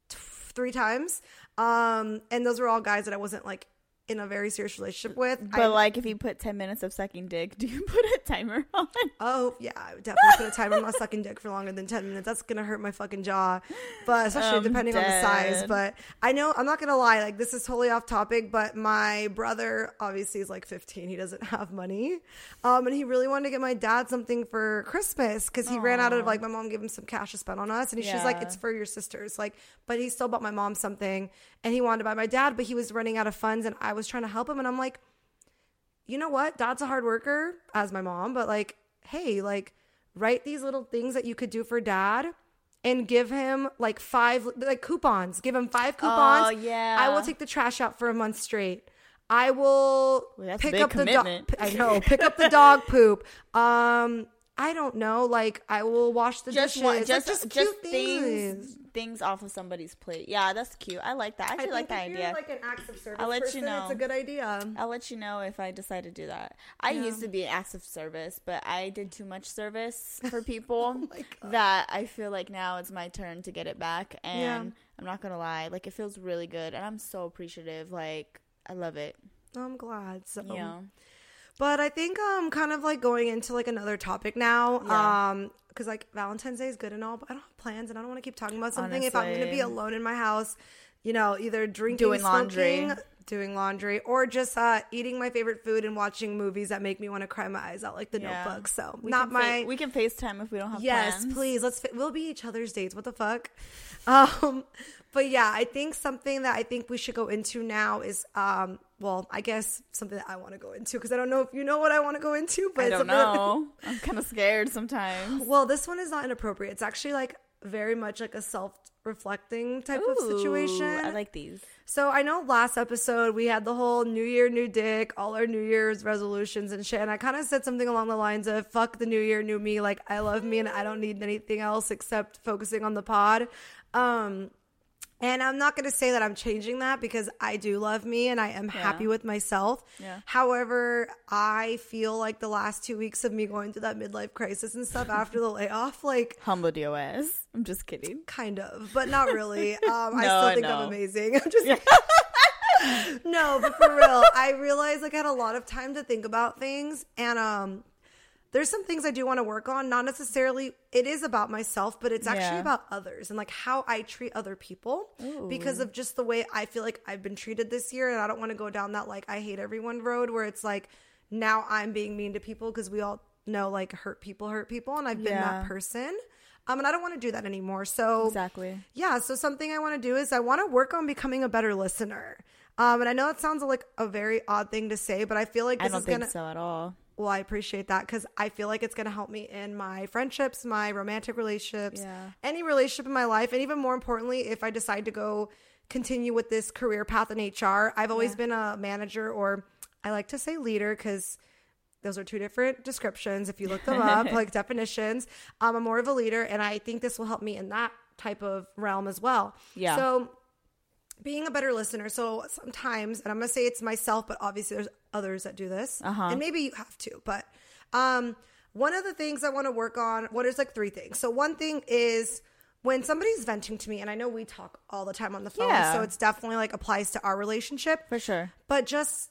t- three times, um, and those were all guys that I wasn't like in a very serious relationship with. But I, like, if you put ten minutes of sucking dick, do you put a timer on? Oh yeah, I would definitely put a timer. I'm not sucking dick for longer than ten minutes. That's gonna hurt my fucking jaw. But especially I'm depending on the size. But I know I'm not gonna lie. Like this is totally off topic. But my brother obviously is like 15. He doesn't have money, um, and he really wanted to get my dad something for Christmas because he ran out of like my mom gave him some cash to spend on us, and she's like, it's for your sisters. Like, but he still bought my mom something, and he wanted to buy my dad, but he was running out of funds, and I was trying to help him, and I'm like you know what? Dad's a hard worker, as my mom, but like, hey, like, write these little things that you could do for dad and give him like five, like coupons. Give him five coupons. Oh, yeah. I will take the trash out for a month straight. I will Well, pick up the dog. commitment. I know. Pick up the dog poop. Um, I don't know. Like, I will wash the just dishes. one, Like, just just, just, cute things things off of somebody's plate. Yeah, that's cute. I like that. I I actually like think that idea. Like an acts of service I'll let you know. It's a good idea. I'll let you know if I decide to do that. I Yeah. used to be an acts of service, but I did too much service for people Oh that I feel like now it's my turn to get it back. And Yeah. I'm not gonna lie, like it feels really good, and I'm so appreciative. Like I love it. I'm glad. So Yeah. But I think um kind of like going into like another topic now. Yeah. Um because like Valentine's Day is good and all, but I don't have plans and I don't want to keep talking about something if I'm gonna be alone in my house, you know, either drinking, Doing laundry. smoking, doing laundry, or just uh eating my favorite food and watching movies that make me want to cry my eyes out like the Yeah. notebook. So We not can fa- my we can FaceTime if we don't have Yes, plans. please. Let's. Fi- we'll be each other's dates. What the fuck? Um, but yeah, I think something that I think we should go into now is, um, well, I guess something that I want to go into because I don't know if you know what I want to go into, but I don't that- know. I'm kind of scared sometimes. well, this one is not inappropriate. It's actually like very much like a self-reflecting type of situation. I like these. So I know last episode we had the whole New Year, New Dick, all our New Year's resolutions and shit. And I kind of said something along the lines of "fuck the New Year, new me." Like I love me and I don't need anything else except focusing on the pod. Um, and I'm not going to say that I'm changing that because I do love me and I am happy with myself. Yeah. However, I feel like the last two weeks of me going through that midlife crisis and stuff after the layoff, like Humble DOS. I'm just kidding. kind of, but not really. Um, I still think I'm amazing. I'm just no, but for real, I realized like I had a lot of time to think about things, and um, there's some things I do want to work on. Not necessarily it is about myself, but it's actually Yeah. about others and like how I treat other people because of just the way I feel like I've been treated this year, and I don't want to go down that like I hate everyone road where it's like now I'm being mean to people because we all know like hurt people hurt people, and I've been Yeah. that person. Um, and I don't want to do that anymore. So Exactly. yeah, so something I want to do is I want to work on becoming a better listener. Um, and I know it sounds like a very odd thing to say, but I feel like I this don't is think gonna. so at all. Well, I appreciate that because I feel like it's gonna help me in my friendships, my romantic relationships, Yeah. any relationship in my life, and even more importantly, if I decide to go continue with this career path in HR. I've always Yeah. been a manager, or I like to say leader, because those are two different descriptions if you look them up like definitions um, i'm more of a leader and i think this will help me in that type of realm as well Yeah. so being a better listener so sometimes and i'm gonna say it's myself but obviously there's others that do this Uh-huh. and maybe you have to but um one of the things i want to work on what is like three things so one thing is when somebody's venting to me and i know we talk all the time on the phone Yeah. so it's definitely like applies to our relationship For sure. but just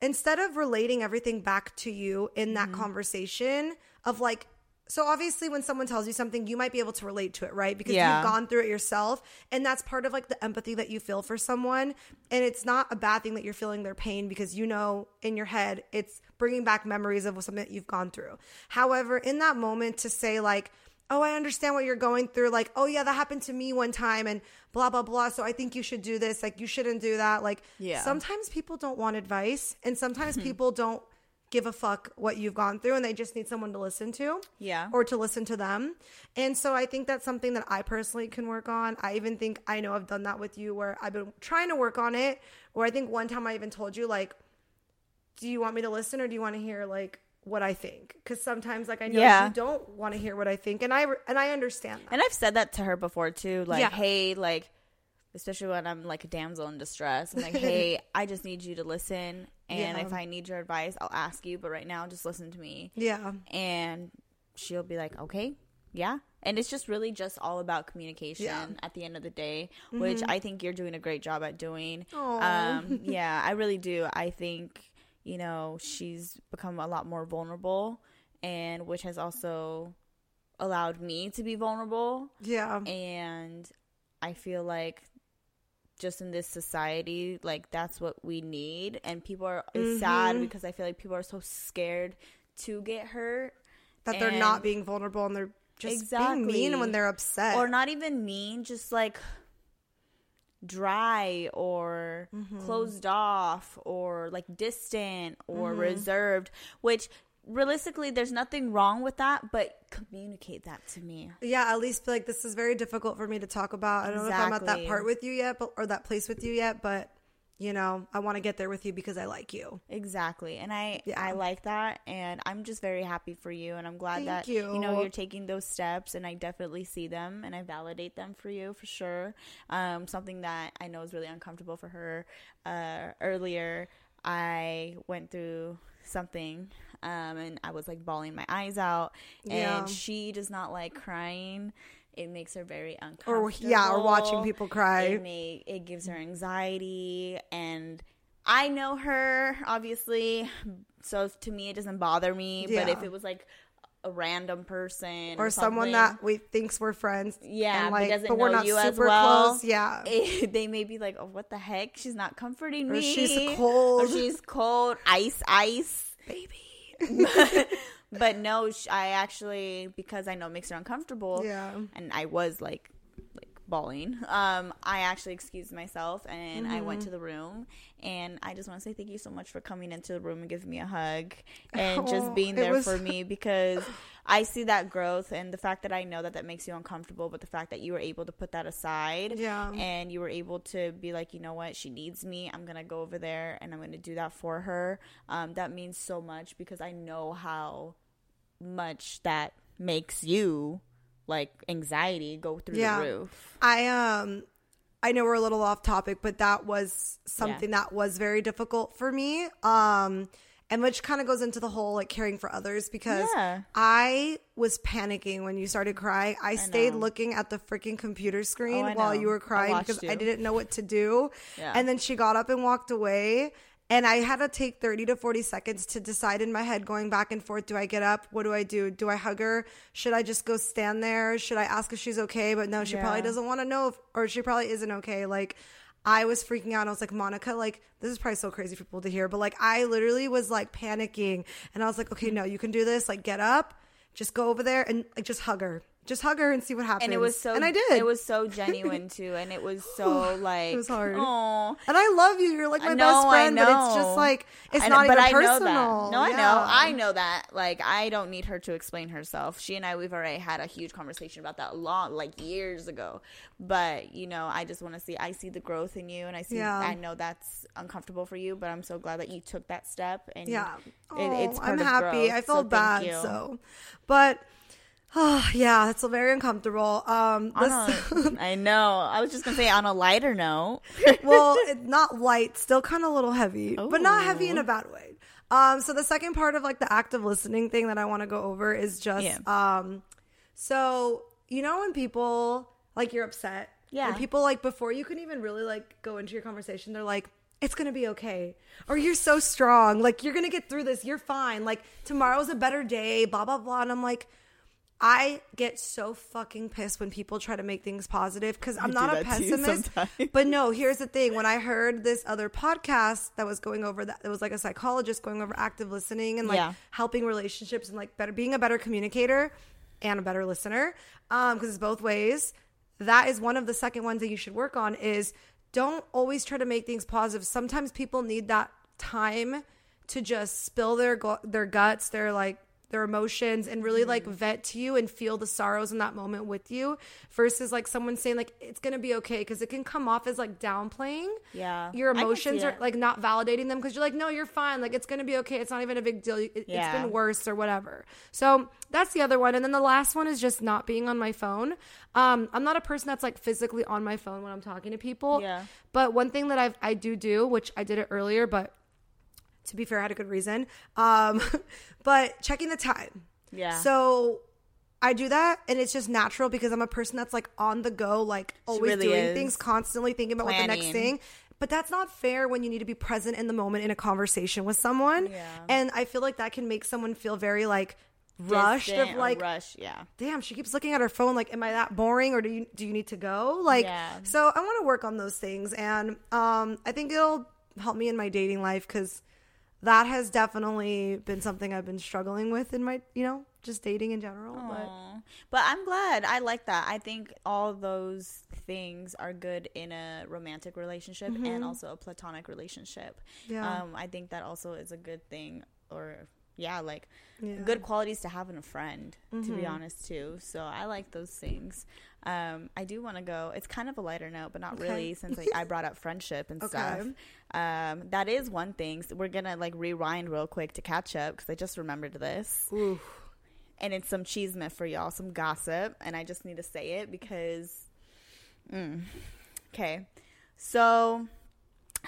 instead of relating everything back to you in that Mm-hmm. conversation of like so obviously when someone tells you something you might be able to relate to it right because Yeah. you've gone through it yourself and that's part of like the empathy that you feel for someone and it's not a bad thing that you're feeling their pain because you know in your head it's bringing back memories of something that you've gone through however in that moment to say like oh, I understand what you're going through. Like, oh, yeah, that happened to me one time and blah, blah, blah. So I think you should do this. Like, you shouldn't do that. Like, Yeah. sometimes people don't want advice and sometimes people don't give a fuck what you've gone through and they just need someone to listen to Yeah. or to listen to them. And so I think that's something that I personally can work on. I even think I know I've done that with you where I've been trying to work on it. Where I think one time I even told you, like, do you want me to listen or do you want to hear, like, what I think? Because sometimes, like, I know Yeah. you don't want to hear what I think. And I, and I understand that. And I've said that to her before too. Like, Yeah. hey, like, especially when I'm like a damsel in distress. I'm like, hey, I just need you to listen. And Yeah. if I need your advice, I'll ask you. But right now, just listen to me. Yeah. And she'll be like, okay, yeah. And it's just really just all about communication Yeah. Mm-hmm. at the end of the day, which I think you're doing a great job at doing. Um, yeah, I really do. I think, you know, she's become a lot more vulnerable, and which has also allowed me to be vulnerable Yeah. and I feel like just in this society, like that's what we need. And people are it's sad because I feel like people are so scared to get hurt That they're not being vulnerable and they're just Exactly. being mean when they're upset. or not even mean, just like dry or Mm-hmm. closed off or like distant or Mm-hmm. reserved, which realistically there's nothing wrong with that, but communicate that to me. yeah, at least like this is very difficult for me to talk about. I don't know if I'm at that part with you yet, but or that place with you yet, but you know, I want to get there with you because I like you. Exactly. And I Yeah. I like that and I'm just very happy for you and I'm glad Thank that you. know you're taking those steps and I definitely see them and I validate them for you for sure. Um something that I know is really uncomfortable for her uh earlier I went through something um and I was like bawling my eyes out Yeah. and she does not like crying. It makes her very Or uncomfortable. yeah, or watching people cry. It may it gives her anxiety and I know her obviously, so to me it doesn't bother me. But if it was like a random person or someone that we thinks we're friends. Yeah, and, like, but we're not super well. close. Yeah. it- they may be like, "Oh, what the heck? She's not comforting Or me. she's cold. Or she's cold. Ice, ice." Baby. but no, I actually because I know it makes her uncomfortable. Yeah. and I was like bawling. Um, I actually excused myself and I went Mm-hmm. to the room and I just want to say thank you so much for coming into the room and giving me a hug and just Oh, being there was- for me because I see that growth and the fact that I know that that makes you uncomfortable, but the fact that you were able to put that aside Yeah. and you were able to be like, you know what, she needs me. I'm gonna go over there and I'm gonna do that for her. Um, that means so much because I know how much that makes you like anxiety go through Yeah. the roof. I um I know we're a little off topic, but that was something that was very difficult for me. Um and which kind of goes into the whole like caring for others because Yeah. I was panicking when you started crying. I stayed know. looking at the freaking computer screen Oh, while know. you were crying watched because I didn't know what to do. Yeah. And then she got up and walked away. And I had to take 30 to 40 seconds to decide in my head, going back and forth. Do I get up? What do I do? Do I hug her? Should I just go stand there? Should I ask if she's okay? But no, she probably doesn't want to know, if, or she probably isn't okay. Like, I was freaking out. I was like, Monica, like, this is probably so crazy for people to hear, but like, I literally was like panicking. And I was like, okay, mm-hmm. no, you can do this. Like, get up, just go over there and like, just hug her. Just hug her and see what happens. And it was so and I did. It was so genuine too, and it was so like it was hard. Oh, and I love you. You're like my I best friend, but it's know. just like it's I know- not even I personal. know that. No, I know. I know that. Like, I don't need her to explain herself. She and I, we've already had a huge conversation about that a long, like years ago. But you know, I just want to see. I see the growth in you, and I see. Yeah. I know that's uncomfortable for you, but I'm so glad that you took that step. And Yeah. it, Oh, I'm happy. growth, I so felt thank bad. So, but oh yeah, it's very uncomfortable. Um, a- I know. I was just gonna say on a lighter note. well, it, not light, still kind of a little heavy, but not heavy in a bad way. Um, so the second part of like the active listening thing that I want to go over is just Yeah. um, so you know when people like you're upset, Yeah. and people like before you can even really like go into your conversation, they're like. It's gonna be okay. Or you're so strong. Like, you're gonna get through this. You're fine. Like, tomorrow's a better day, blah, blah, blah. And I'm like, I get so fucking pissed when people try to make things positive because I'm not a that to you pessimist. But no, here's the thing. When I heard this other podcast that was going over that, it was like a psychologist going over active listening and like Yeah. helping relationships and like better being a better communicator and a better listener. Um, because it's both ways. That is one of the second ones that you should work on is don't always try to make things positive. Sometimes people need that time to just spill their gu- their guts, their like their emotions and really like Mm-hmm. vent to you and feel the sorrows in that moment with you versus like someone saying like it's to be okay because it can come off as like downplaying Yeah. your I can see emotions are like not validating them because you're like no you're fine like it's to be okay it's not even a big deal it, it's Yeah. been worse or whatever so that's the other one and then the last one is just not being on my phone um i'm not a person that's like physically on my phone when i'm talking to people Yeah. but one thing that I've, I do do, which I did it earlier, but to be fair, I had a good reason. Um, but checking the time. Yeah. So I do that, and it's just natural because I'm a person that's like on the go, like always really doing is. things, constantly thinking about what the next thing. But that's not fair when you need to be present in the moment in a conversation with someone. Yeah. And I feel like that can make someone feel very like rushed Distant of like rush. Yeah. damn, she keeps looking at her phone. Like, am I that boring, or do you do you need to go? Like, Yeah. so I want to work on those things, and um, I think it'll help me in my dating life because that has definitely been something I've been struggling with in my, you know, just dating in general. But But I'm glad. I like that. I think all those things are good in a romantic relationship and also a platonic relationship. Mm-hmm. Yeah. Um, I think that also is a good thing or yeah, like Yeah. Mm-hmm. good qualities to have in a friend, to be honest too. So I like those things. Um, I do want to go. It's kind of a lighter note, but not Okay. really, since I, I brought up friendship and Okay. stuff. Um, that is one thing. So we're gonna like rewind real quick to catch up because I just remembered this Ooh. and it's some cheese for y'all, some gossip, and I just need to say it because. Mm. Okay, so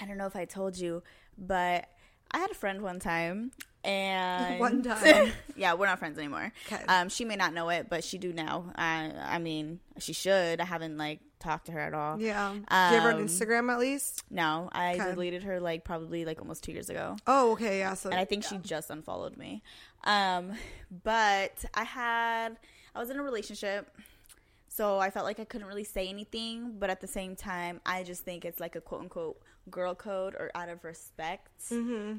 I don't know if I told you, but I had a friend one time, and One time. yeah, we're not friends anymore. 'Kay. Um, she may not know it, but she do now. I, I mean, she should. I haven't like talked to her at all. yeah. you have her on Um, Instagram at least? No, I Okay. deleted her like probably like almost two years ago Oh, okay. Yeah. So and I think she just unfollowed me. Um, but I had I was in a relationship, so I felt like I couldn't really say anything. But at the same time, I just think it's like a quote unquote girl code, or out of respect,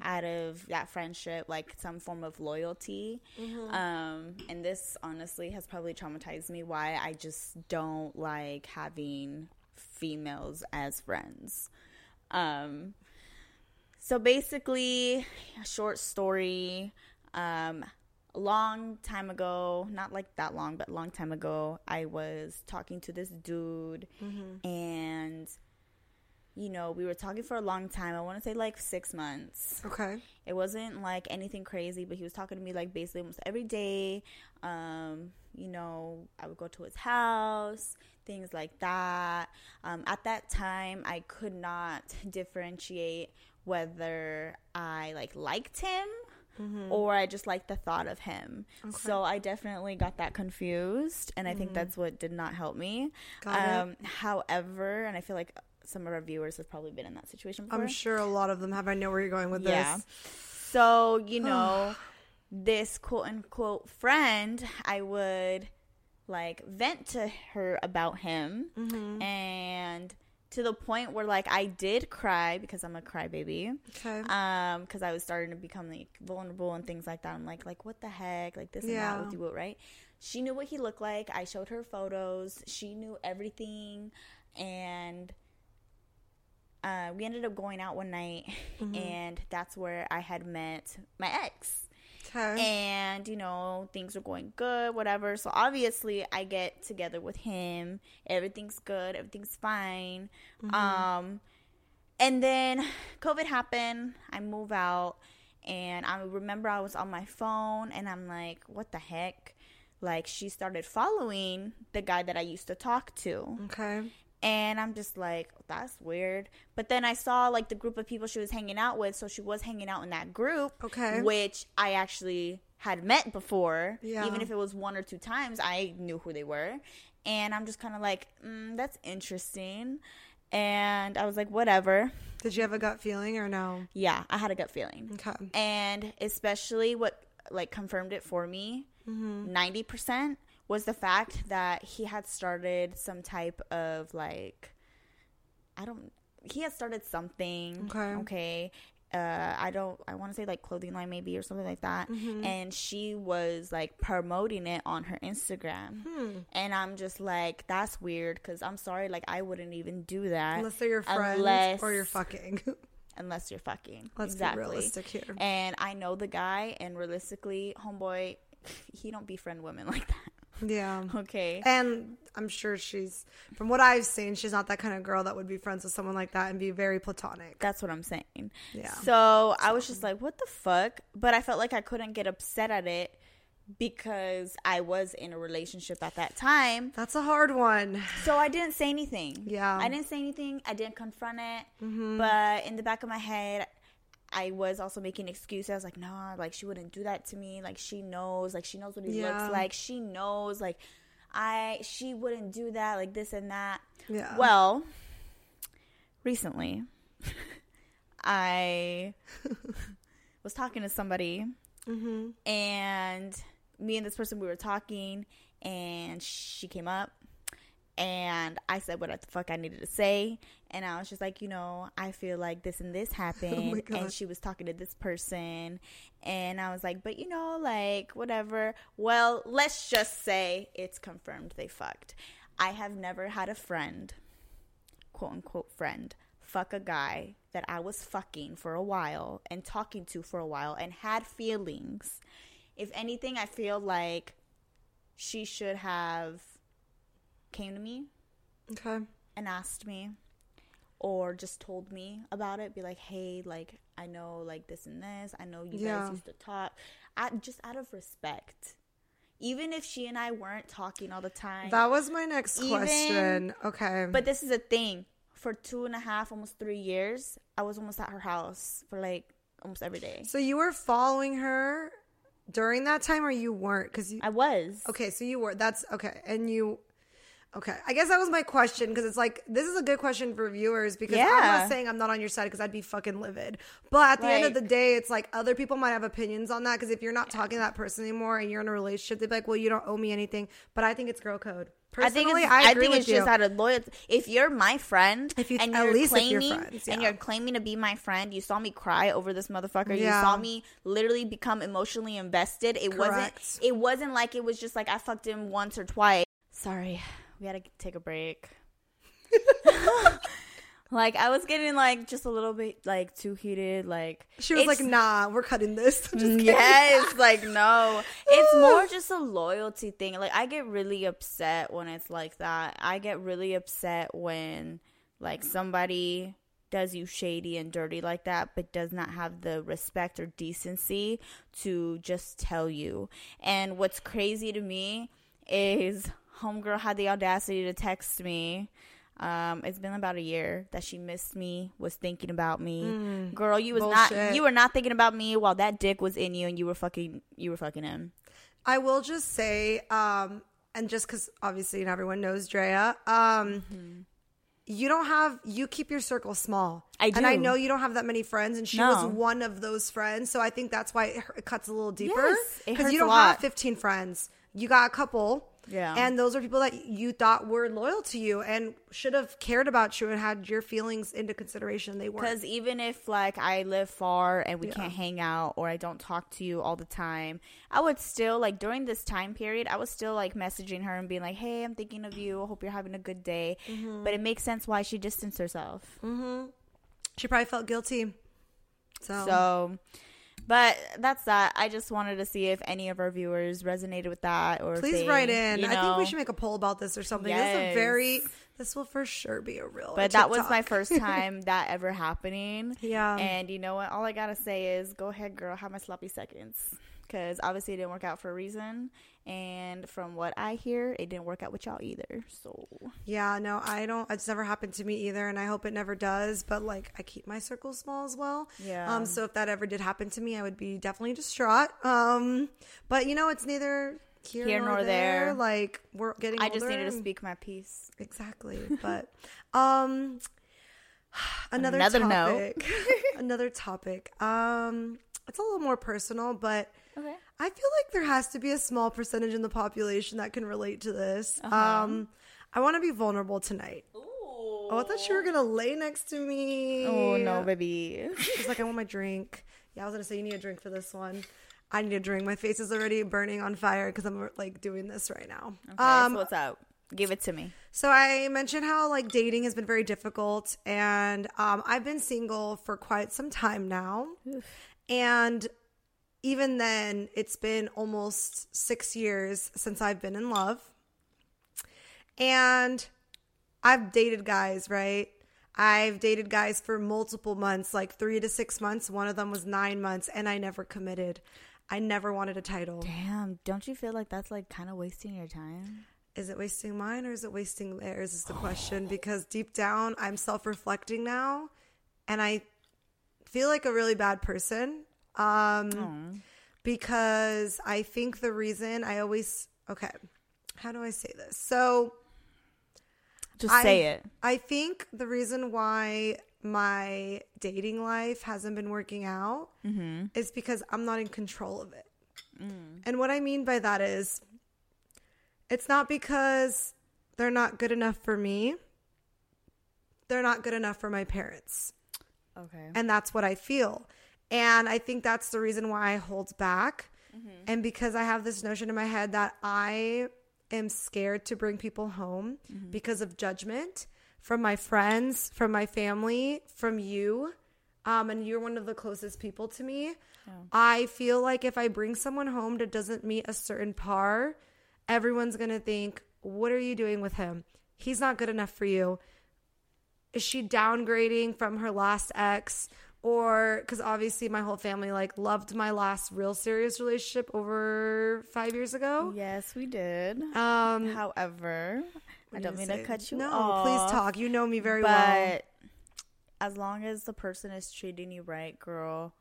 out of that friendship, like some form of loyalty. Um, and this honestly has probably traumatized me. Why I just don't like having females as friends. Um, so basically, a short story. Um, a long time ago, not like that long, but long time ago, I was talking to this dude, and you know, we were talking for a long time. I want to say like six months. okay. It wasn't like anything crazy, but he was talking to me like basically almost every day. Um, you know, I would go to his house, things like that. Um, at that time, I could not differentiate whether I like liked him or I just liked the thought of him. So I definitely got that confused, and I think that's what did not help me. Got it. um, However, and I feel like some of our viewers have probably been in that situation before. I'm sure a lot of them have. I know where you're going with Yeah. this. So, you know, this quote unquote friend, I would like vent to her about him Mm-hmm. and to the point where like I did cry because I'm a crybaby. Okay. Um, because I was starting to become like vulnerable and things like that. I'm like, like what the heck, like this and Yeah. that with you, right? She knew what he looked like. I showed her photos. She knew everything, and uh, we ended up going out one night, Mm-hmm. and that's where I had met my ex. Okay. and you know things were going good whatever. So obviously i get together with him. Everything's good. Everything's fine. Um and then covid happened. I move out and i remember i was on my phone and i'm like what the heck? Like she started following the guy that i used to talk to. Okay. And I'm just like, that's weird. But then I saw like the group of people she was hanging out with, so she was hanging out in that group, Okay. which I actually had met before. Yeah. Even if it was one or two times, I knew who they were, and I'm just kind of like, mm, that's interesting. And I was like, whatever. Did you have a gut feeling or no? Yeah, I had a gut feeling, Okay. and especially what like confirmed it for me, Mm-hmm. 90 percent was the fact that he had started some type of like I don't he had started something Okay. okay uh I don't I want to say like clothing line maybe or something like that Mm-hmm. and she was like promoting it on her Instagram Hmm. and I'm just like that's weird cuz I'm sorry like I wouldn't even do that Unless they're your friends Unless- or you're fucking. unless you're fucking. Let's exactly. be realistic here. And I know the guy, and realistically, homeboy, he don't befriend women like that. Yeah. Okay. And I'm sure she's, from what I've seen, she's not that kind of girl that would be friends with someone like that and be very platonic. That's what I'm saying. Yeah. So I was just like, what the fuck? But I felt like I couldn't get upset at it because I was in a relationship at that time. That's a hard one. So I didn't say anything. Yeah. I didn't say anything. I didn't confront it. Mm-hmm. But in the back of my head, I was also making excuses. I was like, nah, like she wouldn't do that to me. Like she knows. Like she knows what he Yeah. looks like. She knows. Like I, she wouldn't do that. Like this and that. Yeah. Well, recently, I was talking to somebody, Mm-hmm. and me and this person we were talking, and she came up, and I said what the fuck I needed to say, and I was just like, you know, I feel like this and this oh happened, God. and she was talking to this person, and I was like, but you know, like whatever. Well, let's just say it's confirmed they fucked. I have never had a friend quote unquote friend fuck a guy that I was fucking for a while and talking to for a while and had feelings. If anything, I feel like she should have came to me Okay. and asked me or just told me about it be like hey like i know like this and this i know you Yeah. guys used to talk I, just out of respect even if she and i weren't talking all the time That was my next Even- question. Okay. but this is a thing. For two and a half, almost three years, I was almost at her house for like almost every day. so you were following her during that time or you weren't? Because you. I was. Okay, so you were. That's okay. And you. Okay, I guess that was my question because it's like this is a good question for viewers because I'm not saying I'm not on your side because I'd be fucking livid, but at the end of the day, it's like other people might have opinions on that because if you're not talking to that person anymore and you're in a relationship, they'd be like, "Well, you don't owe me anything." But I think it's girl code. I think Personally, it's, I, I think with it's you. just out of loyalty. If you're my friend, If you- and at you're least if you're claiming friends, and you're claiming to be my friend, you saw me cry over this motherfucker. You saw me literally become emotionally invested. It Correct. wasn't. It wasn't like it was just like I fucked him once or twice. Sorry, we had to take a break. like I was getting like just a little bit like too heated. Like she was like, "Nah, we're cutting this." Just mm, kidding. yes, like no. It's more just a loyalty thing. Like I get really upset when it's like that. I get really upset when like somebody does you shady and dirty like that but does not have the respect or decency to just tell you. And what's crazy to me is homegirl had the audacity to text me um, it's been about a year that she missed me, was thinking about me. Girl, you was not you were not thinking about me while that dick was in you and you were fucking you were fucking him. I will just say, um, and just because obviously not everyone knows Drea, um, you don't have you keep your circle small. I and I know you don't have that many friends, and she No. was one of those friends. So I think that's why it, it cuts a little deeper Yes, you don't have fifteen friends. You got a couple. Yeah. And those are people that you thought were loyal to you and should have cared about you and had your feelings into consideration. They weren't. Because even if like I live far and we Yeah. can't hang out or I don't talk to you all the time, I would still like during this time period, I was still like messaging her and being like, "Hey, I'm thinking of you. I hope you're having a good day." Mm-hmm. But it makes sense why she distanced herself. She probably felt guilty. So, So, but that's that. I just wanted to see if any of our viewers resonated with that or please they, write in. you I think we should make a poll about this or something. Yes. This is a very. This will for sure be a real. But that was my first time that ever happening. Yeah. And you know what? All I gotta say is, go ahead, girl. Have my sloppy seconds. Because obviously it didn't work out for a reason. And from what I hear, it didn't work out with y'all either. So Yeah, no, I don't. It's never happened to me either, and I hope it never does. But like, I keep my circle small as well. Yeah. Um. So if that ever did happen to me, I would be definitely distraught. Um. But you know, it's neither here, Here nor, nor there. there. Like we're getting. I just older needed to speak my piece. Exactly. But um. Another, Another note. topic. another topic. Um. It's a little more personal, but Okay. I feel like there has to be a small percentage in the population that can relate to this. Uh-huh. Um, I want to be vulnerable tonight. Oh, I thought you were gonna lay next to me. Oh no, baby. She's like, I want my drink. Yeah, I was gonna say you need a drink for this one. I need a drink. My face is already burning on fire because I'm like doing this right now. Okay, um, so what's up? Give it to me. So I mentioned how like dating has been very difficult, and um, I've been single for quite some time now, and even then, it's been almost six years since I've been in love, and I've dated guys, right? I've dated guys for multiple months, like three to six months. One of them was nine months, and I never committed. I never wanted a title. Damn, don't you feel like that's like kind of wasting your time? Is it wasting mine or is it wasting theirs? Is the question because deep down I'm self reflecting now, and I feel like a really bad person. Um, because I think the reason I always okay, how do I say this? So Just I, say it. I think the reason why my dating life hasn't been working out is because I'm not in control of it. And what I mean by that is it's not because they're not good enough for me. They're not good enough for my parents. Okay. And that's what I feel. And I think that's the reason why I hold back. And because I have this notion in my head that I am scared to bring people home because of judgment from my friends, from my family, from you. Um, and you're one of the closest people to me. I feel like if I bring someone home that doesn't meet a certain par, everyone's going to think, What are you doing with him? He's not good enough for you is she downgrading from her last ex or because obviously my whole family like loved my last real serious relationship over five years ago Yes, we did. um However, I don't mean to cut you no off. please talk you know me very well. but well as long as the person is treating you right, girl,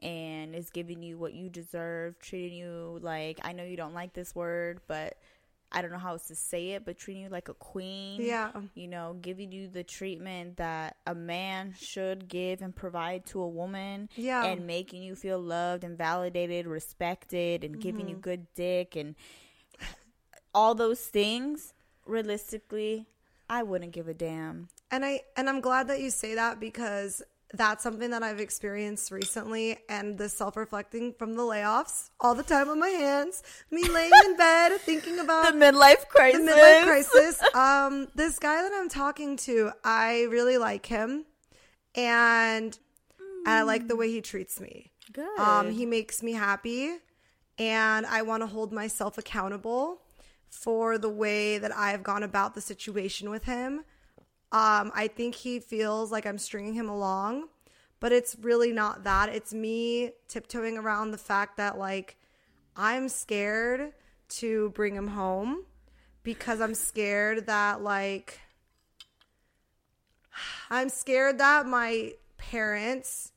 and is giving you what you deserve, treating you like I know you don't like this word, but I don't know how else to say it, but treating you like a queen. Yeah. You know, giving you the treatment that a man should give and provide to a woman. Yeah. And making you feel loved and validated, respected, and giving Mm-hmm. you good dick and all those things. Realistically, I wouldn't give a damn. and i and i'm glad that you say that because that's something that i've experienced recently and the self-reflecting from the layoffs all the time on my hands me laying in bed thinking about The midlife crisis. the midlife crisis. Um, this guy that I'm talking to, I really like him, and I like the way he treats me. Good. Um, he makes me happy, and I want to hold myself accountable for the way that I've gone about the situation with him. Um, I think he feels like I'm stringing him along, but it's really not that. It's me tiptoeing around the fact that like I'm scared to bring him home because I'm scared that like I'm scared that my parents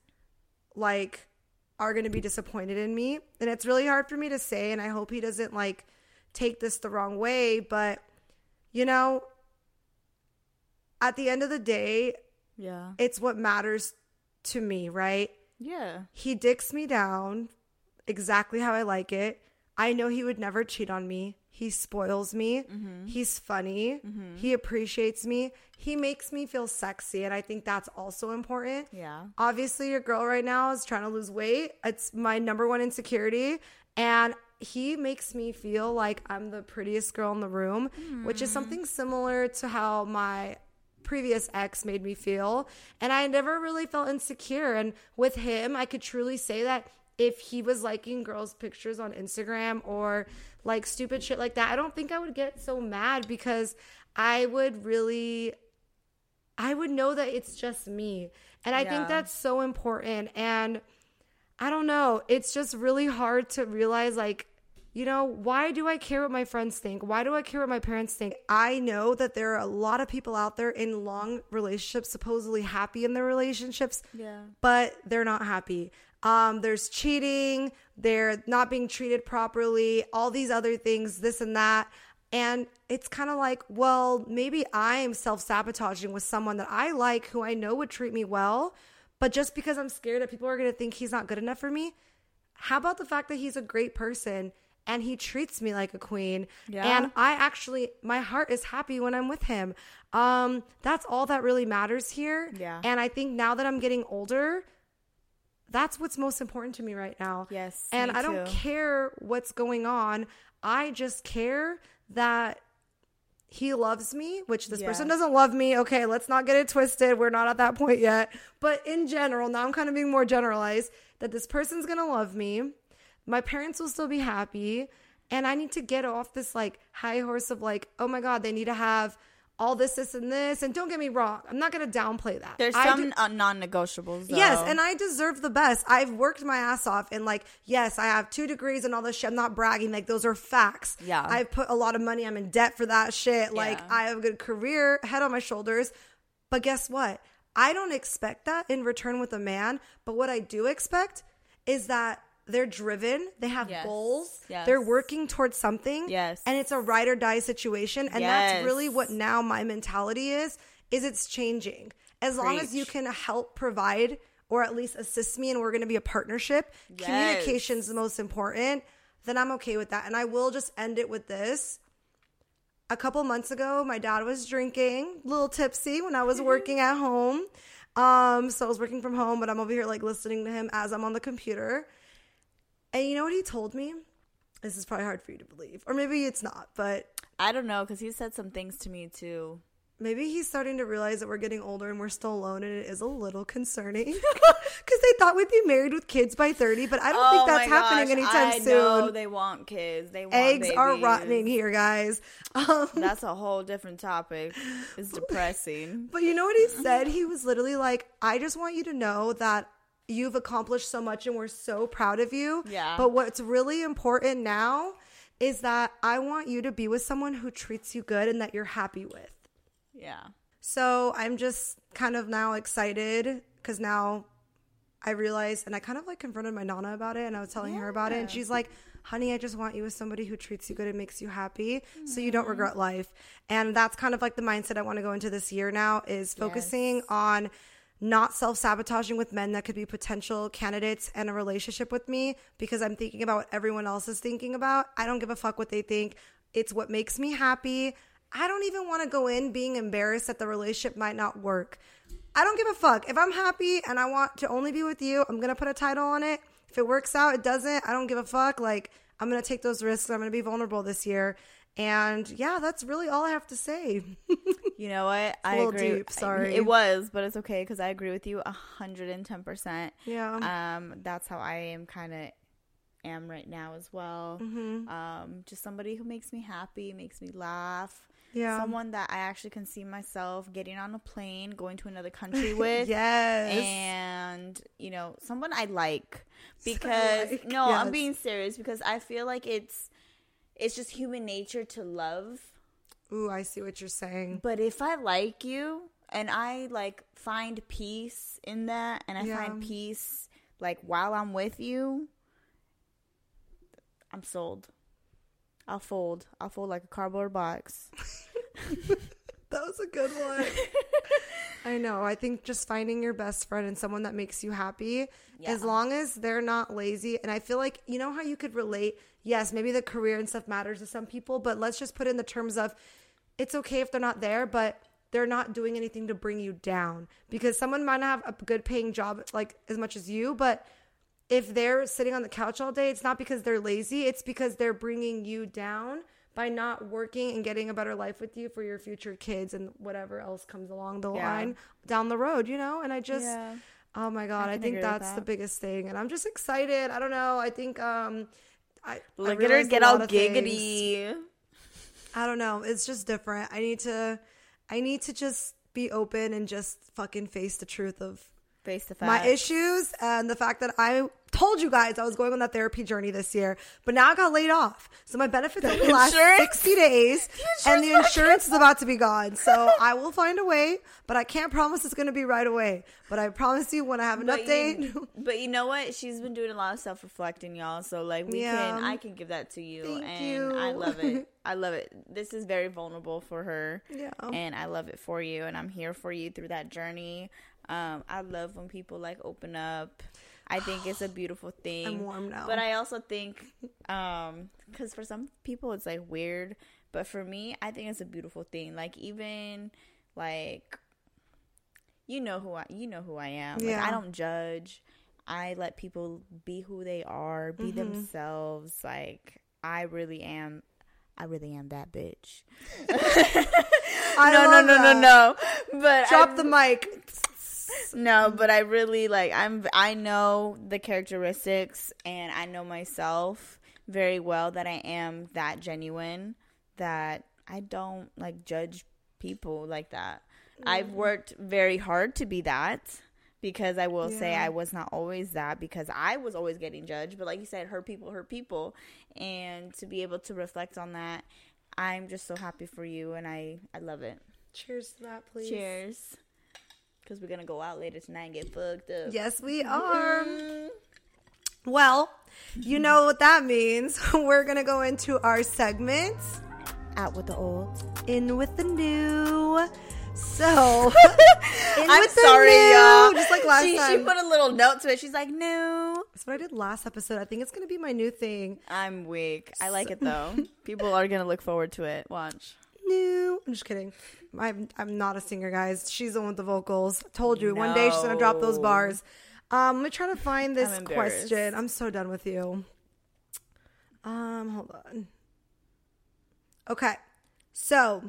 like are going to be disappointed in me and it's really hard for me to say and I hope he doesn't like take this the wrong way but you know at the end of the day yeah. it's what matters to me right Yeah. he dicks me down exactly how I like it. I know he would never cheat on me. He spoils me. Mm-hmm. He's funny. Mm-hmm. He appreciates me. He makes me feel sexy. And I think that's also important. Yeah. Obviously, your girl right now is trying to lose weight. It's my number one insecurity. And he makes me feel like I'm the prettiest girl in the room, which is mm. something similar to how my previous ex made me feel. And I never really felt insecure. And with him, I could truly say that if he was liking girls' pictures on Instagram or like stupid shit like that, I don't think I would get so mad because I would really I would know that it's just me. And I Yeah. think that's so important. And I don't know, it's just really hard to realize like, you know, why do I care what my friends think? Why do I care what my parents think? I know that there are a lot of people out there in long relationships, supposedly happy in their relationships, Yeah. but they're not happy. Um, there's cheating, they're not being treated properly, all these other things, this and that. And it's kind of like, well, maybe I'm self sabotaging with someone that I like who I know would treat me well, but just because I'm scared that people are going to think he's not good enough for me, how about the fact that he's a great person and he treats me like a queen? Yeah. And I actually, my heart is happy when I'm with him. Um, that's all that really matters here. Yeah. And I think now that I'm getting older, that's what's most important to me right now. Yes, And I don't too. care what's going on. I just care that he loves me, which this person doesn't love me. Okay, let's not get it twisted. We're not at that point yet. But in general, now I'm kind of being more generalized that this person's gonna love me. My parents will still be happy. And I need to get off this like high horse of like, oh my God, they need to have all this, this, and this. And don't get me wrong, I'm not gonna downplay that. There's I some do- uh, non-negotiables. Though. Yes, and I deserve the best. I've worked my ass off, and like, yes, I have two degrees and all this shit. I'm not bragging. Like, those are facts. Yeah. I've put a lot of money. I'm in debt for that shit. Like, Yeah. I have a good career, head on my shoulders. But guess what? I don't expect that in return with a man. But what I do expect is that they're driven. They have Yes. goals. Yes. They're working towards something. Yes. And it's a ride or die situation. And that's really what now my mentality is. Is it's changing. As long as you can help provide or at least assist me and we're going to be a partnership Yes. communication's the most important then i'm okay with that and i will just end it with this a couple months ago my dad was drinking a little tipsy when i was working at home um so i was working from home but i'm over here like listening to him as i'm on the computer and you know what he told me this is probably hard for you to believe or maybe it's not but I don't know because he said some things to me too. Maybe he's starting to realize that we're getting older and we're still alone, and it is a little concerning because they thought we'd be married with kids by 30, but I don't think that's Oh happening gosh, anytime I Know soon. they want kids. They want Eggs are babies. rotting here, guys. Um, That's a whole different topic. It's depressing. but you know what he said? He was literally like, I just want you to know that you've accomplished so much and we're so proud of you. Yeah. But what's really important now is that I want you to be with someone who treats you good and that you're happy with. Yeah. So I'm just kind of now excited because now I realized, and I kind of like confronted my Nana about it, and I was telling her about it, and she's like, honey, I just want you with somebody who treats you good and makes you happy so you don't Mm-hmm. regret life. And that's kind of like the mindset I want to go into this year now is focusing on not self sabotaging with men that could be potential candidates and a relationship with me because I'm thinking about what everyone else is thinking about. I don't give a fuck what they think. It's what makes me happy. I don't even want to go in being embarrassed that the relationship might not work. I don't give a fuck. If I'm happy and I want to only be with you, I'm going to put a title on it. If it works out, it doesn't. I don't give a fuck. Like, I'm going to take those risks. I'm going to be vulnerable this year. And yeah, that's really all I have to say. You know what? I agree. deep, sorry. It was, but it's okay because I agree with you a hundred and ten percent. yeah. Um, that's how I am kind of am right now as well. Mm-hmm. Um, just somebody who makes me happy, makes me laugh. Yeah. Someone that I actually can see myself getting on a plane, going to another country with. yes. and you know someone i like because like, no i'm being serious because i feel like it's it's just human nature to love Ooh, I see what you're saying. but if i like you and i like find peace in that and i Yeah. find peace like while i'm with you i'm sold i'll fold i'll fold like a cardboard box That was a good one. I know. I think just finding your best friend and someone that makes you happy, as long as they're not lazy. And I feel like, you know how you could relate? Yes, maybe the career and stuff matters to some people, but let's just put in the terms of it's okay if they're not there, but they're not doing anything to bring you down. Because someone might not have a good paying job like as much as you, but if they're sitting on the couch all day, it's not because they're lazy, it's because they're bringing you down by not working and getting a better life with you for your future kids and whatever else comes along the Yeah. line down the road, you know? And I just Yeah. oh my god, I, can think that's the biggest thing and I'm just excited. I don't know. I think um I I look at her get all things. giggity I don't know. It's just different. I need to I need to just be open and just fucking face the truth of face the face my issues and the fact that I told you guys I was going on that therapy journey this year, but now I got laid off. So my benefits only last 60 days and the insurance is about to be gone. So I will find a way, but I can't promise it's going to be right away. But I promise you when I have an But update. you, but you know what? She's been doing a lot of self reflecting, y'all. So like we Yeah. can, I can give that to you, Thank and you. I love it. I love it. This is very vulnerable for her, Yeah. and I love it for you, and I'm here for you through that journey. Um, I love when people like open up. I think it's a beautiful thing. I'm warm now. But I also think, um, because for some people it's like weird, but for me, I think it's a beautiful thing. Like even like, you know who I, you know who I am. Like, Yeah. I don't judge. I let people be who they are, be Mm-hmm. themselves. Like I really am. I really am that bitch. I no, no, no, no, that. no. But Drop I- the mic. No, mm-hmm. but I really like I'm I know the characteristics and I know myself very well that I am that genuine that I don't like judge people like that. I've mm-hmm. worked very hard to be that because I will say I was not always that because I was always getting judged, but like you said hurt people hurt people and to be able to reflect on that I'm just so happy for you and I I love it. Cheers to that, please. Cheers. Because we're to go out later tonight and get fucked up. Yes, we mm-hmm. are. Well, you know what that means. We're gonna go into our segments. Out with the old. in with the new. So, in I'm with the sorry, new, y'all. Just like last she, time. She put a little note to it. She's like, no. That's what I did last episode. I think it's gonna be my new thing. I'm weak. I like it though. People are to look forward to it. Watch. New. I'm just kidding. I'm I'm not a singer, guys. She's the one with the vocals. Told you one day she's gonna drop those No. bars. Um, let me try to find this I'm question. I'm so done with you. Um, hold on. Okay, so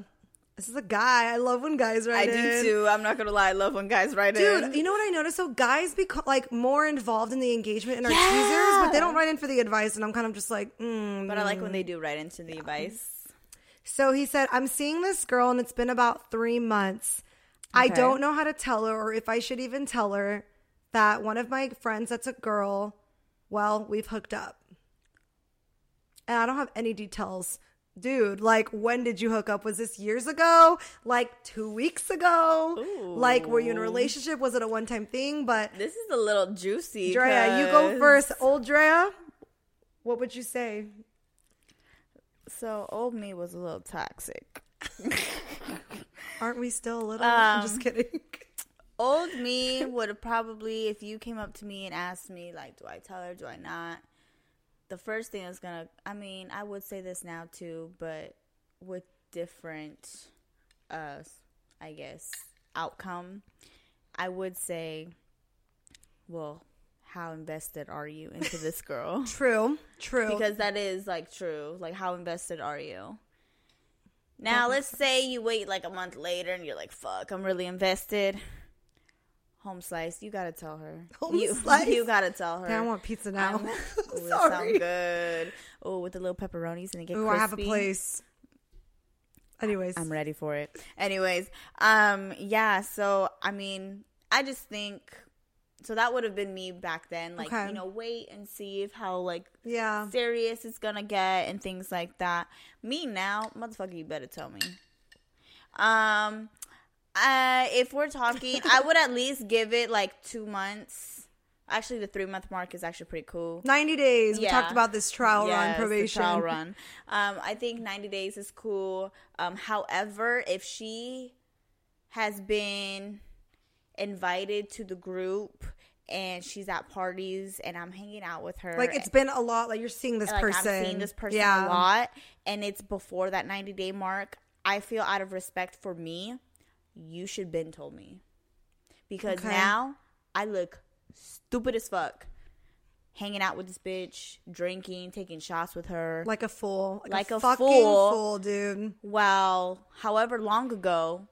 this is a guy. I love when guys write in. I in. do too. I'm not going to lie. I love when guys write Dude, in. Dude, you know what I noticed? So guys become like more involved in the engagement in our Yeah. teasers, but they don't write in for the advice, and I'm kind of just like, mm. But I like when they do write into the advice. So he said, I'm seeing this girl, and it's been about three months. I don't know how to tell her, or if I should even tell her that one of my friends that's a girl, well, we've hooked up. And I don't have any details. Dude, like, when did you hook up? Was this years ago? Like, two weeks ago? Like, were you in a relationship? Was it a one time thing? But This is a little juicy. Drea, you go first. Old Drea, what would you say? So, old me was a little toxic. Aren't we still a little? I'm just Um, kidding. old me would have probably if you came up to me and asked me like do i tell her do i not the first thing is gonna i mean i would say this now too but with different uh i guess outcome i would say well how invested are you into this girl True, true. because that is like true like how invested are you now let's say you wait like a month later and you're like fuck i'm really invested home slice you gotta tell her Home you, slice? you gotta tell her I want pizza now. Ooh, Sorry. good oh with the little pepperonis and it get Ooh, crispy I have a place. Anyways, I'm ready for it. Anyways, um, yeah. So I mean, I just think so. That would have been me back then. Like Okay. you know, wait and see if how like yeah, serious it's gonna get and things like that. Me now, motherfucker, you better tell me. Um, uh, if we're talking, I would at least give it like two months. Actually, the three month mark is actually pretty cool. 90 days. We talked about this trial run Yes, the probation. trial run. Um, I think 90 days is cool. Um, however, if she has been invited to the group and she's at parties and I'm hanging out with her, Like it's been a lot. Like you're seeing this like person. I'm seeing this person yeah. a lot, and it's before that 90 day mark. I feel out of respect for me, you should been told me because Okay. now I look stupid as fuck. Hanging out with this bitch, drinking, taking shots with her. Like a fool. Like, Like a, a fucking fool. fool, dude. Well, however long ago,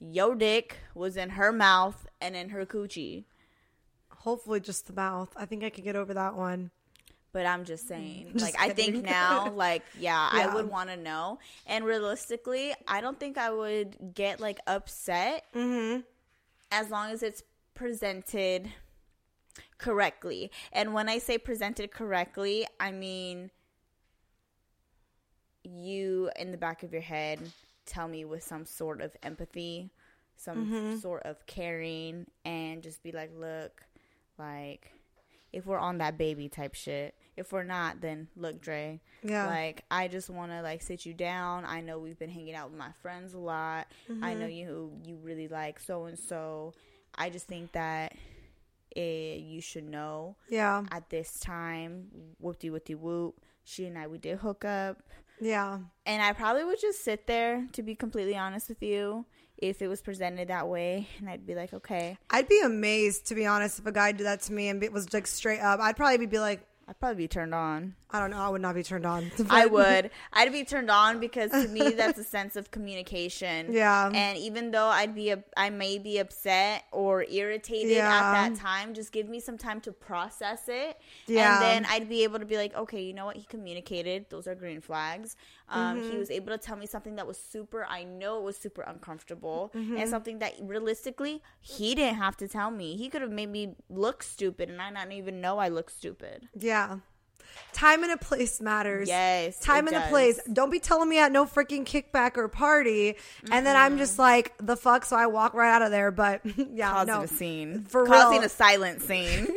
your dick was in her mouth and in her coochie. Hopefully, just the mouth. I think I could get over that one. But I'm just saying, Just like, I think now, like, yeah, Yeah. I would want to know. And realistically, I don't think I would get like upset Mm-hmm. as long as it's presented correctly. And when I say presented correctly, I mean you in the back of your head tell me with some sort of empathy, some Mm-hmm. sort of caring, and just be like, look, like, if we're on that baby type shit. If we're not, then look, Dre. Yeah. Like, I just want to like sit you down. I know we've been hanging out with my friends a lot. I know you who you really like so and so. I just think that it, you should know yeah. at this time, whoopty whoopty whoop. She and I we did hook up, Yeah. and I probably would just sit there to be completely honest with you if it was presented that way, and I'd be like, okay, I'd be amazed, to be honest, if a guy did that to me and it was like straight up. I'd probably be like, I'd probably be turned on. I don't know. I would not be turned on. I would. I'd be turned on because to me that's a sense of communication. Yeah. And even though I'd be, a, I may be upset or irritated Yeah. at that time, just give me some time to process it. Yeah. And then I'd be able to be like, okay, you know what? He communicated. Those are green flags. Um, Mm-hmm. He was able to tell me something that was super. I know it was super uncomfortable, Mm-hmm. and something that realistically he didn't have to tell me. He could have made me look stupid, and I not even know I look stupid. Yeah. Time and a place matters. Yes, Time and a place. Don't be telling me at no freaking kickback or party. And then I'm just like, the fuck? So I walk right out of there. But yeah, causing no. a scene, For causing real. a silent scene.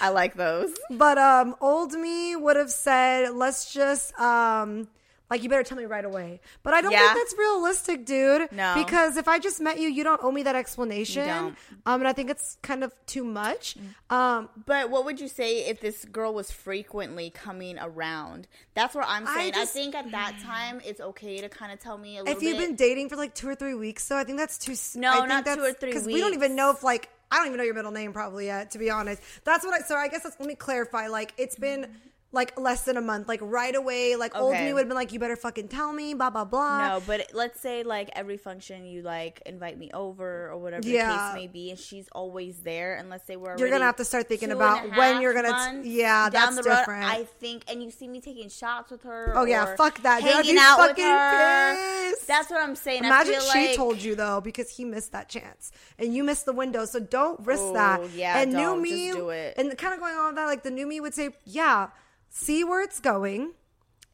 I like those. But um, old me would have said, let's just um, like you better tell me right away. But I don't Yeah. think that's realistic, dude. No. because if I just met you, you don't owe me that explanation. don't. Um, and I think it's kind of too much. Um, But what would you say if this girl was frequently coming around? That's what I'm saying. I, just- think at that time it's okay to kind of tell me a little if you've bit. been dating for like two or three weeks, so I think that's too. No, I think not two or three Because we don't even know if like I don't even know your middle name probably yet. To be honest, that's what I. So I guess let me clarify. Like it's been like less than a month. Like right away, like old me would have been like, you better fucking tell me, blah blah blah. no, but let's say like every function you like invite me over or whatever Yeah. the case may be, and she's always there. And let's say we're You're gonna have to start thinking about when you're gonna- months yeah, down that's the road, different. I think, and you see me taking shots with her. Oh yeah, fuck that. Hanging out with her. pissed. That's what I'm saying. Imagine I feel she like, told you though, because he missed that chance, and you missed the window. So don't risk Oh, that. yeah, and new me, Just do it. and kind of going on with that, like the new me would say, yeah, see where it's going.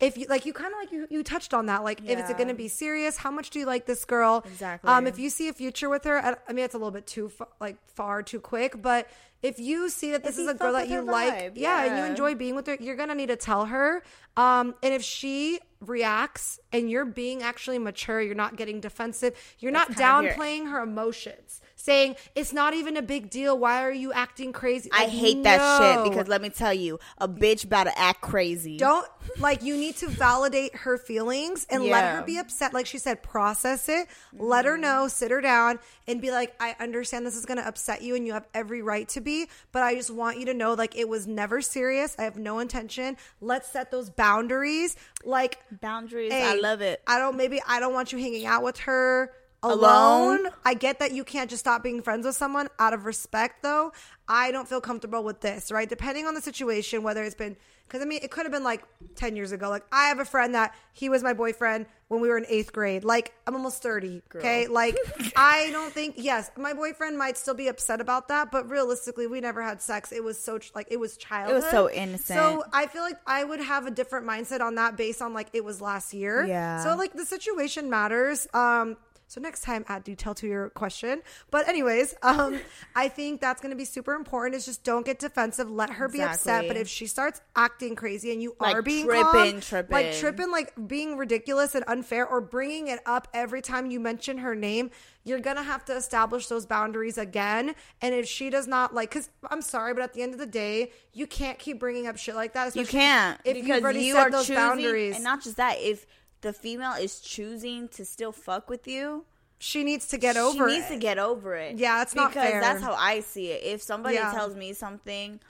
If you like, you kind of like you, you touched on that. Like, if it's going to be serious, how much do you like this girl? Exactly. Um, if you see a future with her, I, I mean, it's a little bit too fa- like far too quick, but if you see that this is a girl that you like, vibe, yeah, and you enjoy being with her, you're gonna need to tell her. Um, and if she reacts and you're being actually mature, you're not getting defensive, you're not That's your- downplaying her emotions, saying it's not even a big deal. Why are you acting crazy? I Like, hate that shit because let me tell you, a bitch about to act crazy. don't like you need to validate her feelings and let her be upset like she said process it let her mm. know sit her down and be like i understand this is going to upset you and you have every right to be but i just want you to know like it was never serious i have no intention let's set those boundaries like boundaries. hey, I love it. i don't maybe i don't want you hanging out with her alone. Alone? I get that you can't just stop being friends with someone out of respect, though. I don't feel comfortable with this, right? Depending on the situation, whether it's been, because I mean, it could have been like 10 years ago. Like, I have a friend that he was my boyfriend when we were in eighth grade. Like, I'm almost 30, okay? Like, I don't think, yes, my boyfriend might still be upset about that, but realistically, we never had sex. It was so, like, it was childhood. It was so innocent. So I feel like I would have a different mindset on that based on like it was last year. Yeah. So like the situation matters. Um so next time add detail to your question. But anyways, um I think that's gonna be super important is just don't get defensive. Let her be upset. But if she starts acting crazy and you Like are being tripping, calm, tripping. like tripping, like being ridiculous and unfair or bringing it up every time you mention her name, you're gonna have to establish those boundaries again. And if she does not like, because I'm sorry, but at the end of the day, you can't keep bringing up shit like that. You can't if because you've already you set are those choosing, boundaries. and not just that. If the female is choosing to still fuck with you, she needs to get over she needs it. to get over it. Yeah, it's not because fair. that's how I see it. If somebody Yeah. tells me something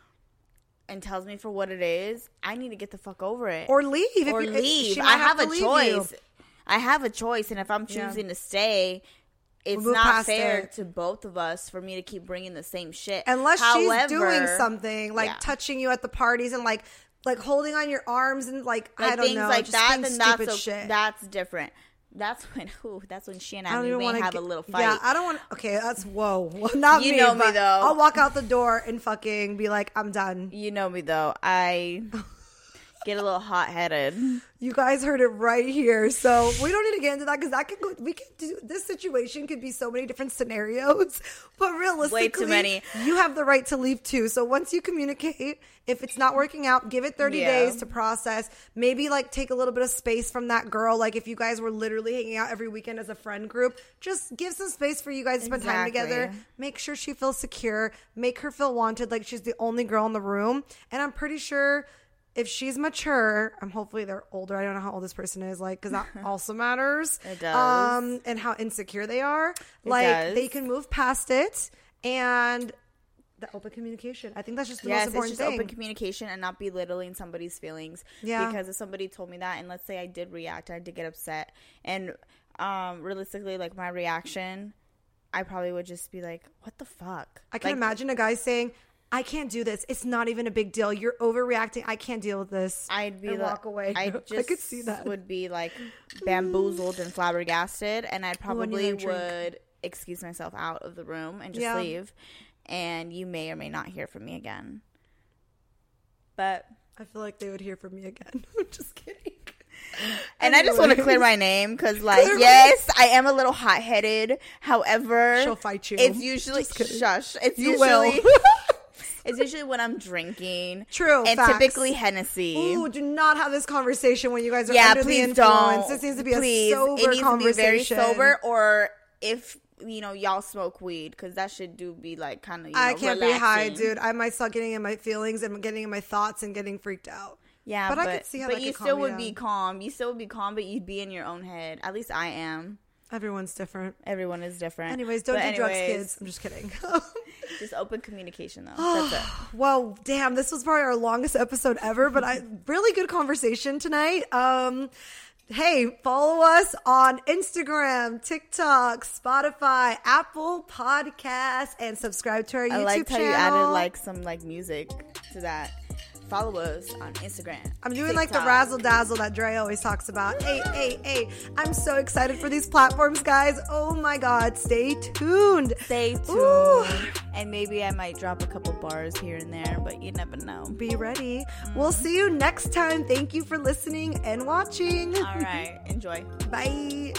and tells me for what it is, I need to get the fuck over it or leave. Or if- leave. I might have, a you. choice. I have a choice, and if I'm Yeah. choosing to stay, it's move not fair it. to both of us for me to keep bringing the same shit. Unless However, she's doing something like yeah. touching you at the parties and like like holding on your arms and like, like I don't things know, like just that, then stupid that's a, shit. that's different. That's when ooh, that's when she and I I, don't we even may have a little fight. Yeah, I don't want. Okay, that's whoa. Well, not You me. know me, though. I'll walk out the door and fucking be like, I'm done. you know me though. I get a little hot headed. You guys heard it right here. So we don't need to get into that because that could go. We could do this situation could be so many different scenarios, but realistically, many. You have the right to leave too. So once you communicate, if it's not working out, give it thirty Yeah. days to process. Maybe like take a little bit of space from that girl. Like if you guys were literally hanging out every weekend as a friend group, just give some space for you guys to spend time together. Make sure she feels secure. Make her feel wanted, like she's the only girl in the room. And I'm pretty sure if she's mature, I'm hopefully they're older. I don't know how old this person is, like, because that also matters. It does. Um, and how insecure they are. like, does. they can move past it, and the open communication. I think that's just the yes, most it's just thing. open communication and not belittling somebody's feelings. Yeah. Because if somebody told me that, and let's say I did react, I did get upset, and um, realistically, like my reaction, I probably would just be like, "What the fuck?" I can Like, imagine a guy saying, "I can't do this. It's not even a big deal. You're overreacting. I can't deal with this." I'd be like, walk away. I I just could see that. would be like bamboozled and flabbergasted, and I probably would excuse myself out of the room and just Yeah. leave. And you may or may not hear from me again. But I feel like they would hear from me again. I'm just kidding. and I just want to clear my name because, like, Clear yes, I am a little hot headed. However, She'll fight you. It's usually shush. It's You usually. It's usually when I'm drinking. True, and facts. typically Hennessy. Ooh, do not have this conversation when you guys are yeah, under the influence. don't. This needs to be please. a sober it needs conversation. to be very sober, or if you know y'all smoke weed, because that should do be like kind of. I can't be high, dude. I might start getting in my feelings and getting in my thoughts and getting freaked out. Yeah, But but, I could see how but you still would be calm. You still would be calm, but you'd be in your own head. At least I am. Everyone's different. Everyone is different. Anyways, don't But do drugs, kids. I'm just kidding. Just open communication, though. That's it. well, damn, this was probably our longest episode ever, but I really good conversation tonight. Um Hey, follow us on Instagram, TikTok, Spotify, Apple Podcasts, and subscribe to our YouTube channel. I liked how channel. you added like some like music to that. Follow us on Instagram. I'm doing like the razzle dazzle that Dre always talks about. Hey, hey, hey. I'm so excited for these platforms, guys. Oh my God. Stay tuned. Stay tuned. Ooh. And maybe I might drop a couple bars here and there, but you never know. Be ready. We'll mm-hmm. see you next time. Thank you for listening and watching. All right. Enjoy. Bye.